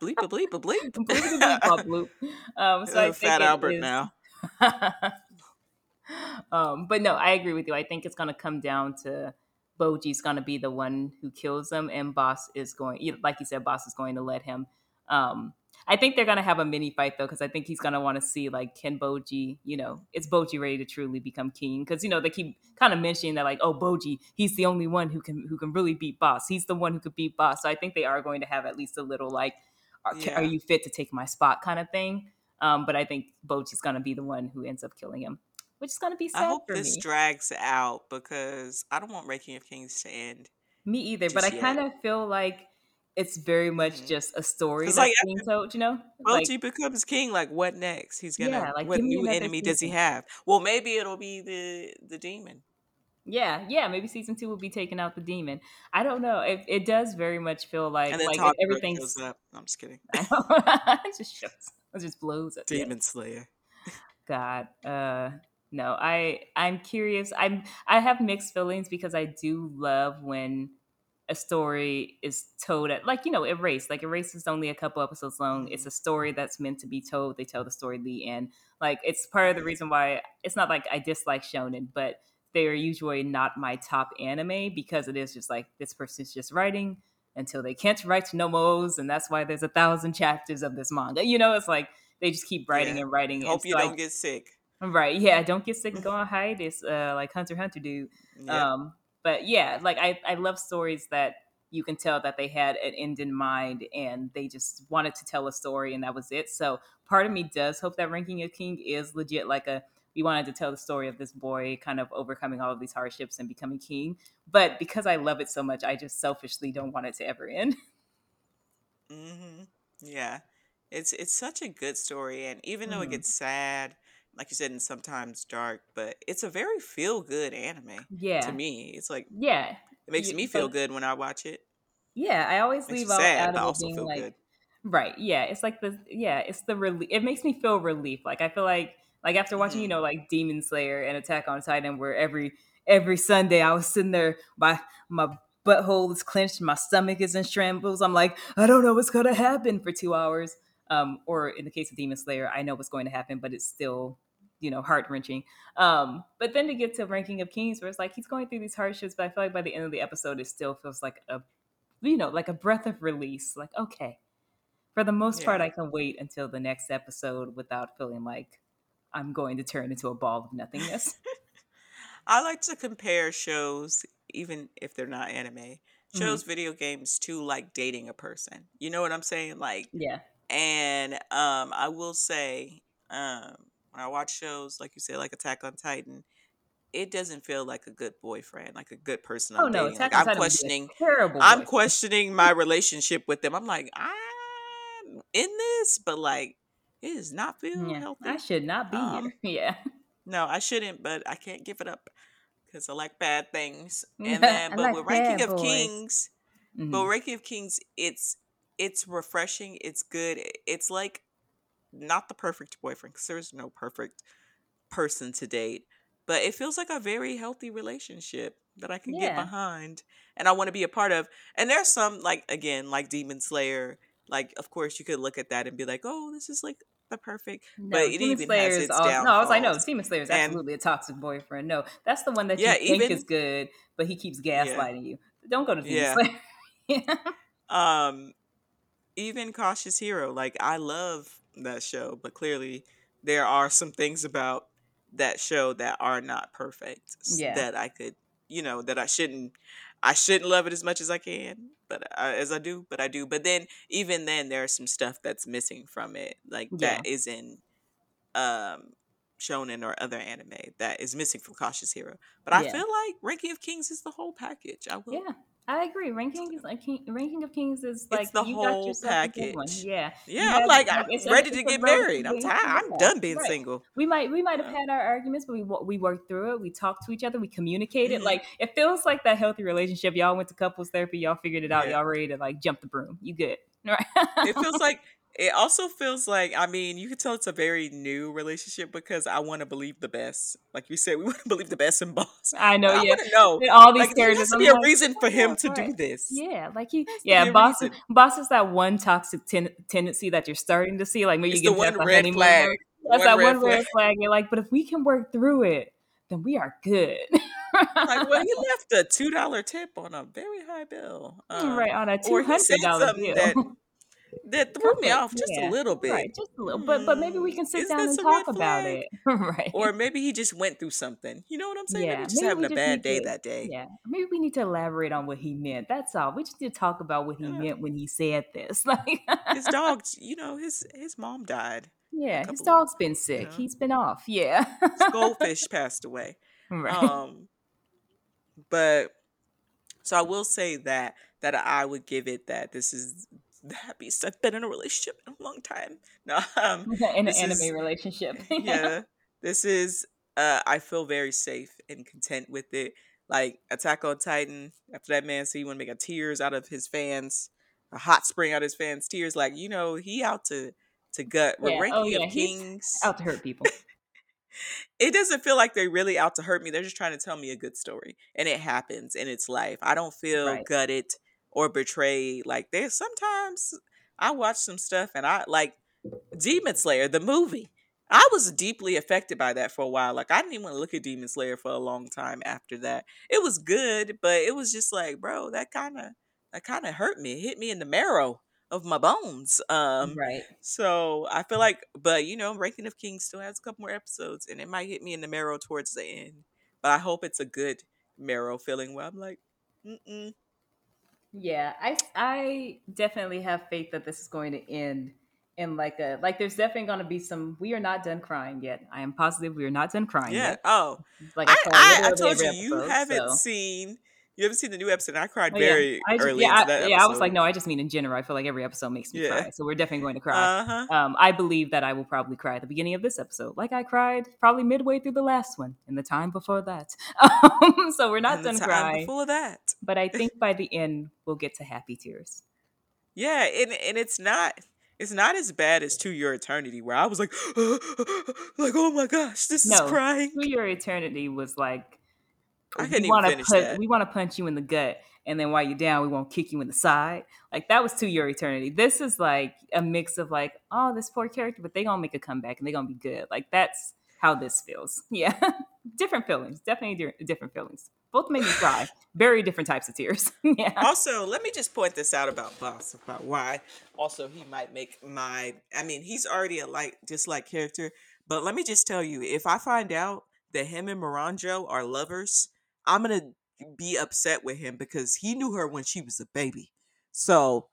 Bleep a bleep a bleep. bleep bleep bleep bleep. bleep. Um, so I Uh, think Fat Albert is- now. Um, but no, I agree with you. I think it's gonna come down to Boji's gonna be the one who kills him, and Boss is going, like you said, Boss is going to let him. Um, I think they're gonna have a mini fight though, because I think he's gonna want to see like, can Boji, you know, is Boji ready to truly become king? Because you know they keep kind of mentioning that like, oh, Boji, he's the only one who can who can really beat Boss. He's the one who could beat Boss. So I think they are going to have at least a little like, are, Yeah. are you fit to take my spot kind of thing. Um, but I think Boji's gonna be the one who ends up killing him, which is gonna be sad I hope for this me. drags out because I don't want Ranking of Kings to end. me either, but I kind of feel like it's very much Mhm. just a story that's like, being told. You know, like Boji becomes king. Like, what next? He's gonna. Yeah, like, what new enemy does he have? Well, maybe it'll be the the demon. yeah, yeah, maybe season two will be taking out the demon. I don't know. It, it does very much feel like And then like everything's up. I'm just kidding. it just shows it just blows up. Demon Slayer. God, uh, no, I I'm curious. I'm I have mixed feelings because I do love when a story is told at like you know erase like erase is only a couple episodes long it's Mhm. a story that's meant to be told they tell the story at the end like it's part of the reason why it's not like i dislike shonen but they're usually not my top anime because it is just like this person's just writing until they can't write no more and that's why there's a thousand chapters of this manga you know it's like they just keep writing Yeah. and writing Hope and you so I- don't get sick. Right yeah don't get sick and go on hiatus uh like hunter hunter do Yeah. um, but yeah, like I, I love stories that you can tell that they had an end in mind and they just wanted to tell a story and that was it. So part of me does hope that Ranking of King is legit like a we wanted to tell the story of this boy kind of overcoming all of these hardships and becoming king. But because I love it so much, I just selfishly don't want it to ever end. hmm Yeah, it's it's such a good story, and even though it Mhm. gets sad, like you said, and sometimes dark, but it's a very feel good anime Yeah. to me. It's like Yeah. it makes You- me feel good when I watch it. Yeah. I always leave out, sad, out of it being feel like good. Right. Yeah. It's like the yeah, it's the relief it makes me feel relief. Like I feel like like after watching, you Mhm. know, like Demon Slayer and Attack on Titan, where every every Sunday I was sitting there, my my butthole is clenched, my stomach is in shambles. I'm like, I don't know what's gonna happen for two hours. Um, or in the case of Demon Slayer, I know what's going to happen, but it's still you know heart wrenching. Um, but then to get to Ranking of Kings, where it's like he's going through these hardships, but I feel like by the end of the episode, it still feels like a you know like a breath of release. Like okay, for the most yeah. part, I can wait until the next episode without feeling like I'm going to turn into a ball of nothingness. I like to compare shows, even if they're not anime, mm-hmm. shows, mm-hmm. video games to like dating a person. You know what I'm saying? Like, yeah. And um, I will say, um, when I watch shows like you said, like Attack on Titan, it doesn't feel like a good boyfriend, like a good person. I'm oh no, like, I'm questioning. Terrible. I'm questioning my relationship with them. I'm like, I'm in this, but like, it does not feel yeah, healthy. I should not be um, here. Yeah. No, I shouldn't, but I can't give it up because I like bad things. And then, but like with Ranking of Kings, mm-hmm. but Ranking of Kings, it's it's refreshing. It's good. It's like not the perfect boyfriend because there's no perfect person to date, but it feels like a very healthy relationship that I can yeah. get behind and I want to be a part of. And there's some like again like Demon Slayer. Like of course you could look at that and be like, oh, this is like the perfect. No, but it Demon even Slayer has its all, No, I was like, no, Demon Slayer is absolutely and, a toxic boyfriend. No, that's the one that yeah, you think is good, but he keeps gaslighting yeah. you. Don't go to Demon yeah. Slayer. yeah. Um, even Cautious Hero, like I love that show, but clearly there are some things about that show that are not perfect. Yeah. That I could, you know, that I shouldn't I shouldn't love it as much as I can, but I, as I do, but I do. But then even then there's some stuff that's missing from it, like yeah. that isn't um shonen or other anime that is missing from Cautious Hero. But I yeah. feel like Ranking of Kings is the whole package. I will Yeah. I agree. Ranking is like Ranking of Kings is like it's the whole package. Yeah, yeah. I'm like I'm ready to get married. I'm tired. I'm done being right. single. We might we might have had our arguments, but we we worked through it. We talked to each other. We communicated. Mm-hmm. Like it feels like that healthy relationship. Y'all went to couples therapy. Y'all figured it out. Yeah. Y'all ready to like jump the broom. You good? Right. it feels like it also feels like, I mean, you can tell it's a very new relationship because I want to believe the best. Like you said, we want to believe the best in Bosse. I know, I yeah. know all these like, characters. There be a like, reason for him to right. do this. Yeah, like he, yeah, Bosse. Is, Bosse is that one toxic ten- tendency that you're starting to see. Like maybe it's you get one red flag. That's one that red one red flag. flag. You're like, but if we can work through it, then we are good. like, well, he left a two dollar tip on a very high bill, um, right? On a two hundred dollar bill. That, threw me off just yeah. a little bit. Right, just a little. But but maybe we can sit Is down and talk about it. right. Or maybe he just went through something. You know what I'm saying? Yeah. Maybe just maybe having a bad day to, that day. Yeah. Maybe we need to elaborate on what he meant. That's all. We just need to talk about what he yeah. meant when he said this. Like his dog, you know, his his mom died. Yeah, his dog's been sick. You know? He's been off. Yeah. his goldfish passed away. Right. Um but so I will say that that I would give it that this is the happiest I've been in a relationship in a long time. No, um, in an anime is, relationship. yeah, this is. Uh, I feel very safe and content with it. Like Attack on Titan. After that man, so you want to make a tears out of his fans, a hot spring out of his fans' tears. Like you know, he out to to gut. Yeah. Ranking oh, yeah. of Kings out to hurt people. it doesn't feel like they're really out to hurt me. They're just trying to tell me a good story, and it happens, and it's life. I don't feel right. gutted or betrayed. Like there's sometimes I watch some stuff and I like Demon Slayer, the movie. I was deeply affected by that for a while. Like I didn't even want to look at Demon Slayer for a long time after that. It was good, but it was just like, bro, that kind of that kind of hurt me. It hit me in the marrow of my bones. Um right. So I feel like but you know, Ranking of Kings still has a couple more episodes and it might hit me in the marrow towards the end. But I hope it's a good marrow feeling where I'm like, Mm mm yeah, I I definitely have faith that this is going to end in like a like. There's definitely going to be some. We are not done crying yet. I am positive we are not done crying yeah. yet. Oh, like I, I, I told you, episode, you haven't so. seen you haven't seen the new episode. I cried oh, very yeah. just, early. Yeah, I, yeah I, was like, no, I just mean in general. I feel like every episode makes me yeah. cry. So we're definitely going to cry. Uh-huh. Um, I believe that I will probably cry at the beginning of this episode, like I cried probably midway through the last one and the time before that. Um, so we're not and done crying. Before that, but I think by the end we'll get to happy tears. Yeah, and and it's not it's not as bad as To Your Eternity, where I was like, like, oh my gosh, this no, is crying. To Your Eternity was like, I couldn't even finish put, that. We want to punch you in the gut, and then while you're down, we won't kick you in the side. Like that was to your eternity. This is like a mix of like, oh, this poor character, but they gonna make a comeback and they gonna be good. Like that's how this feels. Yeah, different feelings, definitely different feelings. Both made me cry. Very different types of tears. yeah. Also, let me just point this out about Bosse about why. Also, he might make my. I mean, he's already a like dislike character, but let me just tell you, if I find out that him and Miranjo are lovers, I'm gonna be upset with him because he knew her when she was a baby. So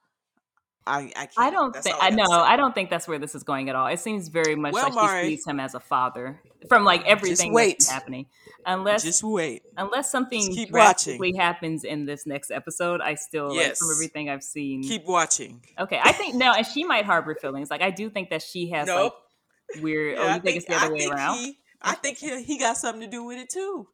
I I, I don't think I know I don't think that's where this is going at all. It seems very much well, like Mari, she sees him as a father from like everything that's happening. Unless just wait, unless something keep drastically watching. happens in this next episode, I still yes. like from everything I've seen. Keep watching. Okay, I think no, and she might harbor feelings. Like I do think that she has nope. like weird. Oh, yeah, oh, you think, think, it's the other I way around? He, I think he, he got something to do with it too.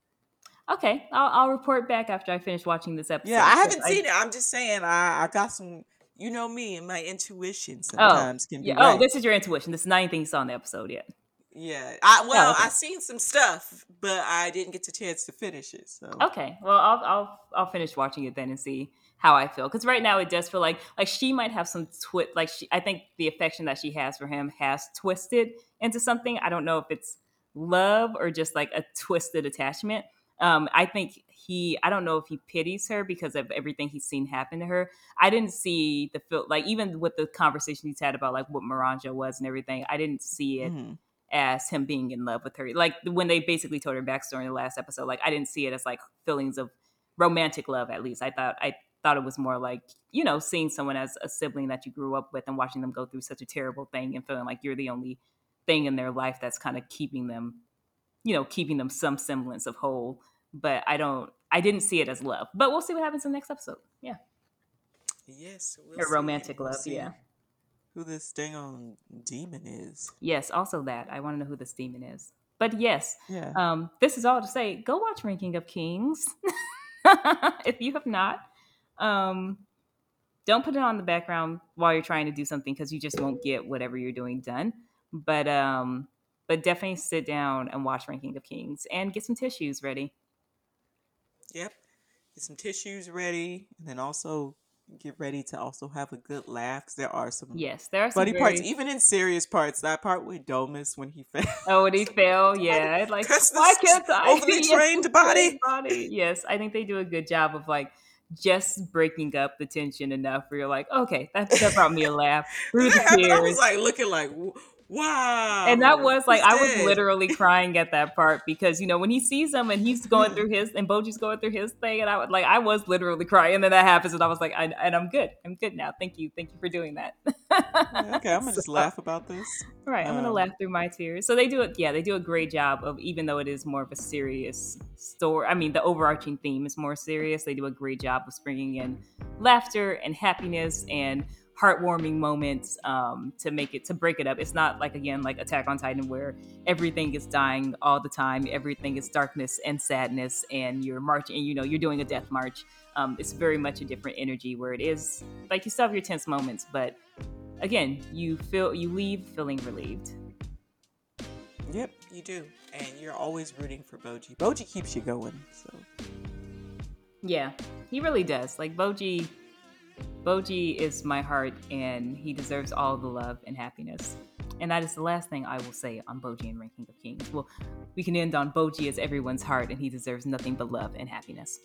Okay, I'll, I'll report back after I finish watching this episode. Yeah, I haven't seen I, it. I'm just saying I, I got some you know me and my intuition oh, sometimes oh, can be yeah. Oh, right. Oh, this is your intuition. This is not anything you saw in the episode yet. Yeah. I oh, well, oh, okay. I seen some stuff, but I didn't get the chance to finish it. So Okay. Well, I'll I'll I'll finish watching it then and see how I feel because right now it does feel like like she might have some twist. Like she, I think the affection that she has for him has twisted into something. I don't know if it's love or just like a twisted attachment. Um, I think he i don't know if he pities her because of everything he's seen happen to her. I didn't see the feel like even with the conversation he's had about like what Miranjo was and everything i didn't see it mm-hmm. as him being in love with her. Like when they basically told her backstory in the last episode like i didn't see it as like feelings of romantic love at least. I thought i thought it was more like you know seeing someone as a sibling that you grew up with and watching them go through such a terrible thing and feeling like you're the only thing in their life that's kind of keeping them you know keeping them some semblance of whole but I don't. I didn't see it as love, but we'll see what happens in the next episode. Yeah. Yes, we'll romantic we'll love. Yeah. Who this dang on demon is? Yes, also that I want to know who this demon is. But yes, yeah. Um, this is all to say. Go watch Ranking of Kings if you have not. Um, don't put it on the background while you're trying to do something because you just won't get whatever you're doing done. But um, but definitely sit down and watch Ranking of Kings and get some tissues ready. Yep. Get some tissues ready, and then also get ready to also have a good laugh because there are some yes, there are some funny very... parts, even in serious parts. That part with Domas when he fell. Oh, when he fell, yeah, like why can't I over the trained body? body? Yes, I think they do a good job of like just breaking up the tension enough where you're like, okay, that, that brought me a laugh through the tears. I was like looking like, Wow. And that was like I was literally crying at that part because you know when he sees him and he's going through his and Boji's going through his thing and I was like I was literally crying and then that happens and I was like I, and I'm good I'm good now thank you thank you for doing that. okay, I'm gonna so, just laugh about this. Right, I'm gonna um, laugh through my tears. So they do it. Yeah, they do a great job of even though it is more of a serious story. I mean, the overarching theme is more serious. They do a great job of bringing in laughter and happiness and heartwarming moments um, to make it to break it up. It's not like again like Attack on Titan where everything is dying all the time, everything is darkness and sadness, and you're marching. And, you know, you're doing a death march. Um, it's very much a different energy where it is like you still have your tense moments, but again, you feel you leave feeling relieved. Yep, you do, and you're always rooting for Boji. Boji keeps you going, so. Yeah, he really does. Like Boji Boji is my heart, and he deserves all the love and happiness. And that is the last thing I will say on Boji and Ranking of Kings. Well, we can end on Boji as everyone's heart, and he deserves nothing but love and happiness.